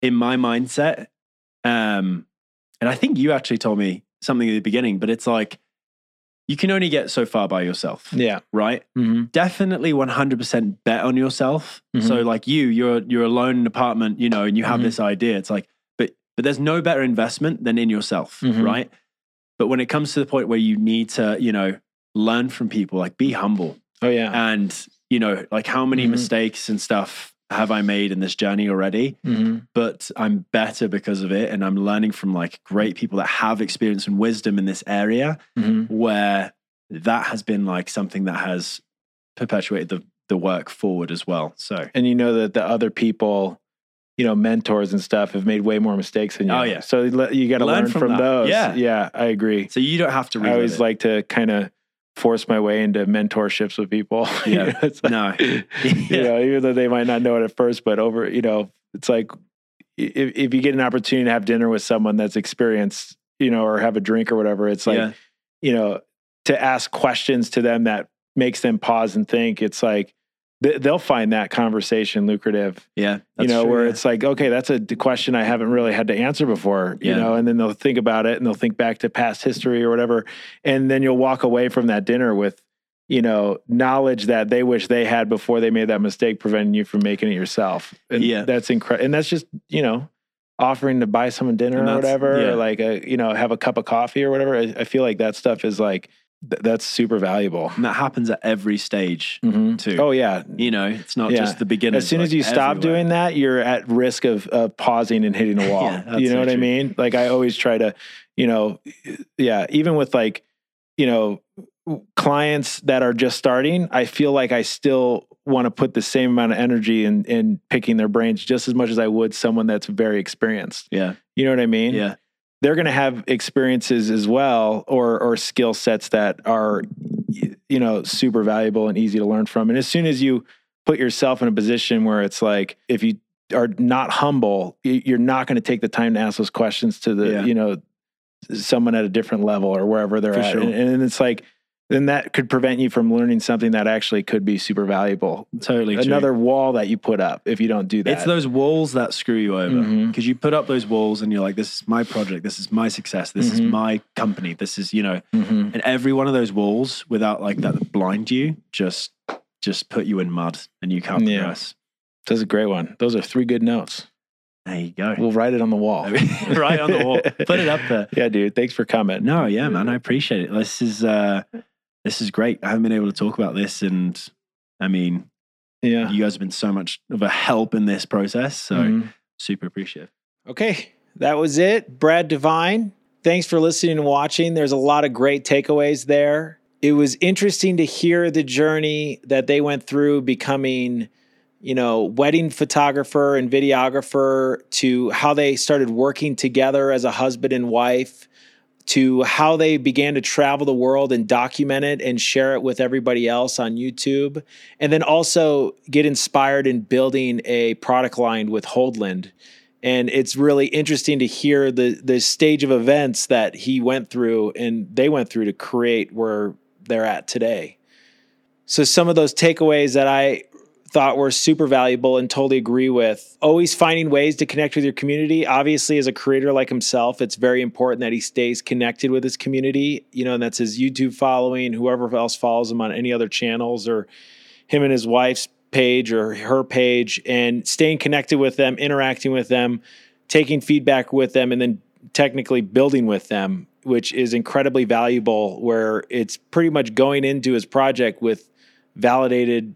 in my mindset, um, and I think you actually told me something at the beginning, but it's like you can only get so far by yourself, Yeah. right? Mm-hmm. Definitely 100% bet on yourself. Mhm. So like you, you're you're alone in an apartment, you know, and you have Mhm. this idea. It's like, but but there's no better investment than in yourself, Mhm. right? But when it comes to the point where you need to, you know, learn from people, like be humble Oh yeah. and you know like how many Mhm. mistakes and stuff have i made in this journey already mm-hmm. but i'm better because of it and i'm learning from like great people that have experience and wisdom in this area Mm-hmm. where that has been like something that has perpetuated the the work forward as well so and you know that the other people, you know, mentors and stuff have made way more mistakes than you. Oh, yeah. So you got to Learn learn, from from, those. Yeah. Yeah, I agree. so you don't have to I always it. like to kind of force my way into mentorships with people. You Yeah. know, it's like- no You know, even though they might not know it at first, but over, you know, it's like if, if you get an opportunity to have dinner with someone that's experienced, you know, or have a drink or whatever, it's like, yeah you know, to ask questions to them that makes them pause and think. It's like they'll find that conversation lucrative. yeah you know, true, where yeah. it's like, okay, that's a question I haven't really had to answer before. You Yeah. know, and then they'll think about it and they'll think back to past history or whatever, and then you'll walk away from that dinner with. You know, knowledge that they wish they had before they made that mistake, preventing you from making it yourself. And Yeah. that's incredible. And that's just you know, offering to buy someone dinner or whatever, yeah. or like a you know, have a cup of coffee or whatever. I, I feel like that stuff is like th- that's super valuable. and that happens at every stage Mhm. too Oh yeah. you know it's not Yeah. just the beginning As soon as you stop doing that, you're at risk of uh, pausing and hitting a wall. Yeah, you know so what I mean? Like I always try to, you know, yeah, even with like, you know, clients that are just starting, I feel like I still want to put the same amount of energy in in picking their brains just as much as I would someone that's very experienced. yeah You know what I mean? yeah They're going to have experiences as well or or skill sets that are you know super valuable and easy to learn from. And as soon as you put yourself in a position where it's like if you are not humble, you're not going to take the time to ask those questions to the Yeah. you know someone at a different level or wherever they're For at. sure. And, and it's like then that could prevent you from learning something that actually could be super valuable. totally true. Another wall that you put up if you don't do that. It's those walls that screw you over because you put up those walls and you're like, this is my project, this is my success, this is Mhm. my company, this is, you know, Mhm. and every one of those walls without like that that blind you just just put you in mud and you can't Yeah. progress. That's a great one. Those are three good notes. There you go. We'll write it on the wall. right on the wall. Put it up there. Yeah, dude. Thanks for coming. No, yeah, man, I appreciate it. This is uh this is great. I haven't been able to talk about this and I mean, Yeah. you guys have been so much of a help in this process. So Mhm. super appreciative. Okay, that was it. Brad Devine, thanks for listening and watching. There's a lot of great takeaways there. it was interesting to hear the journey that they went through becoming you know, wedding photographer and videographer to how they started working together as a husband and wife to how they began to travel the world and document it and share it with everybody else on YouTube. And then also get inspired in building a product line with Holdland. And it's really interesting to hear the the stage of events that he went through and they went through to create where they're at today. So some of those takeaways that I thought were super valuable and totally agree with. Always finding ways to connect with your community. Obviously, as a creator like himself, it's very important that he stays connected with his community. You know, and that's his YouTube following, whoever else follows him on any other channels, or him and his wife's page or her page, and staying connected with them, interacting with them, taking feedback with them, and then technically building with them, which is incredibly valuable. Where it's pretty much going into his project with validated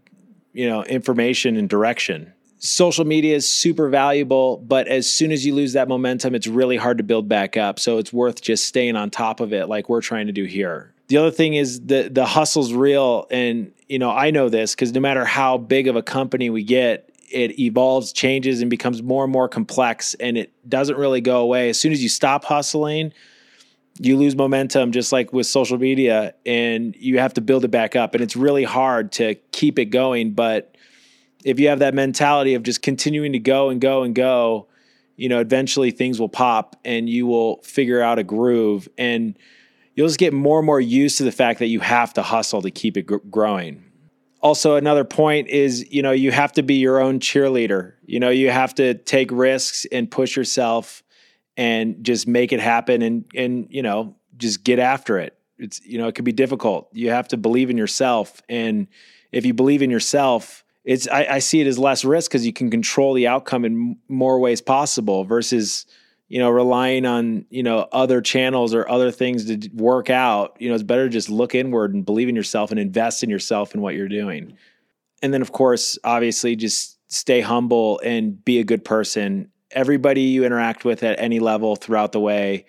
you know information and direction. Social media is super valuable but as soon as you lose that momentum it's really hard to build back up. So it's worth just staying on top of it like we're trying to do here. The other thing is the the hustle's real. And you know i know this because no matter how big of a company we get it evolves changes and becomes more and more complex and it doesn't really go away. As soon as you stop hustling you lose momentum just like with social media and you have to build it back up. And it's really hard to keep it going but if you have that mentality of just continuing to go and go and go you know eventually things will pop and you will figure out a groove. And you'll just get more and more used to the fact that you have to hustle to keep it gr- growing. Also another point is you know you have to be your own cheerleader. You know you have to take risks and push yourself and just make it happen and and you know just get after it. It's you know it can be difficult. You have to believe in yourself. And if you believe in yourself it's i, I see it as less risk because you can control the outcome in more ways possible versus you know relying on you know other channels or other things to work out. You know it's better to just look inward and believe in yourself and invest in yourself and what you're doing. And then of course obviously just stay humble and be a good person everybody you interact with at any level throughout the way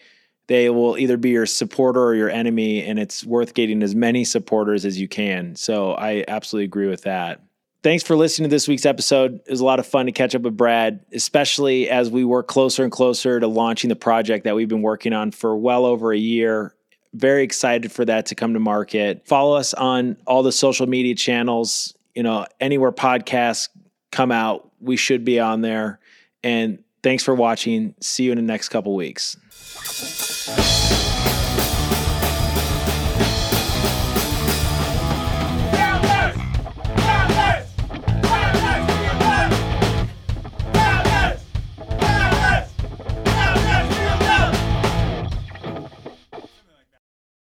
they will either be your supporter or your enemy and it's worth getting as many supporters as you can. So i absolutely agree with that. Thanks for listening to this week's episode. It was a lot of fun to catch up with brad especially as we work closer and closer to launching the project that we've been working on for well over a year. Very excited for that to come to market. Follow us on all the social media channels you know anywhere podcasts come out we should be on there. And Thanks for watching. See you in the next couple weeks.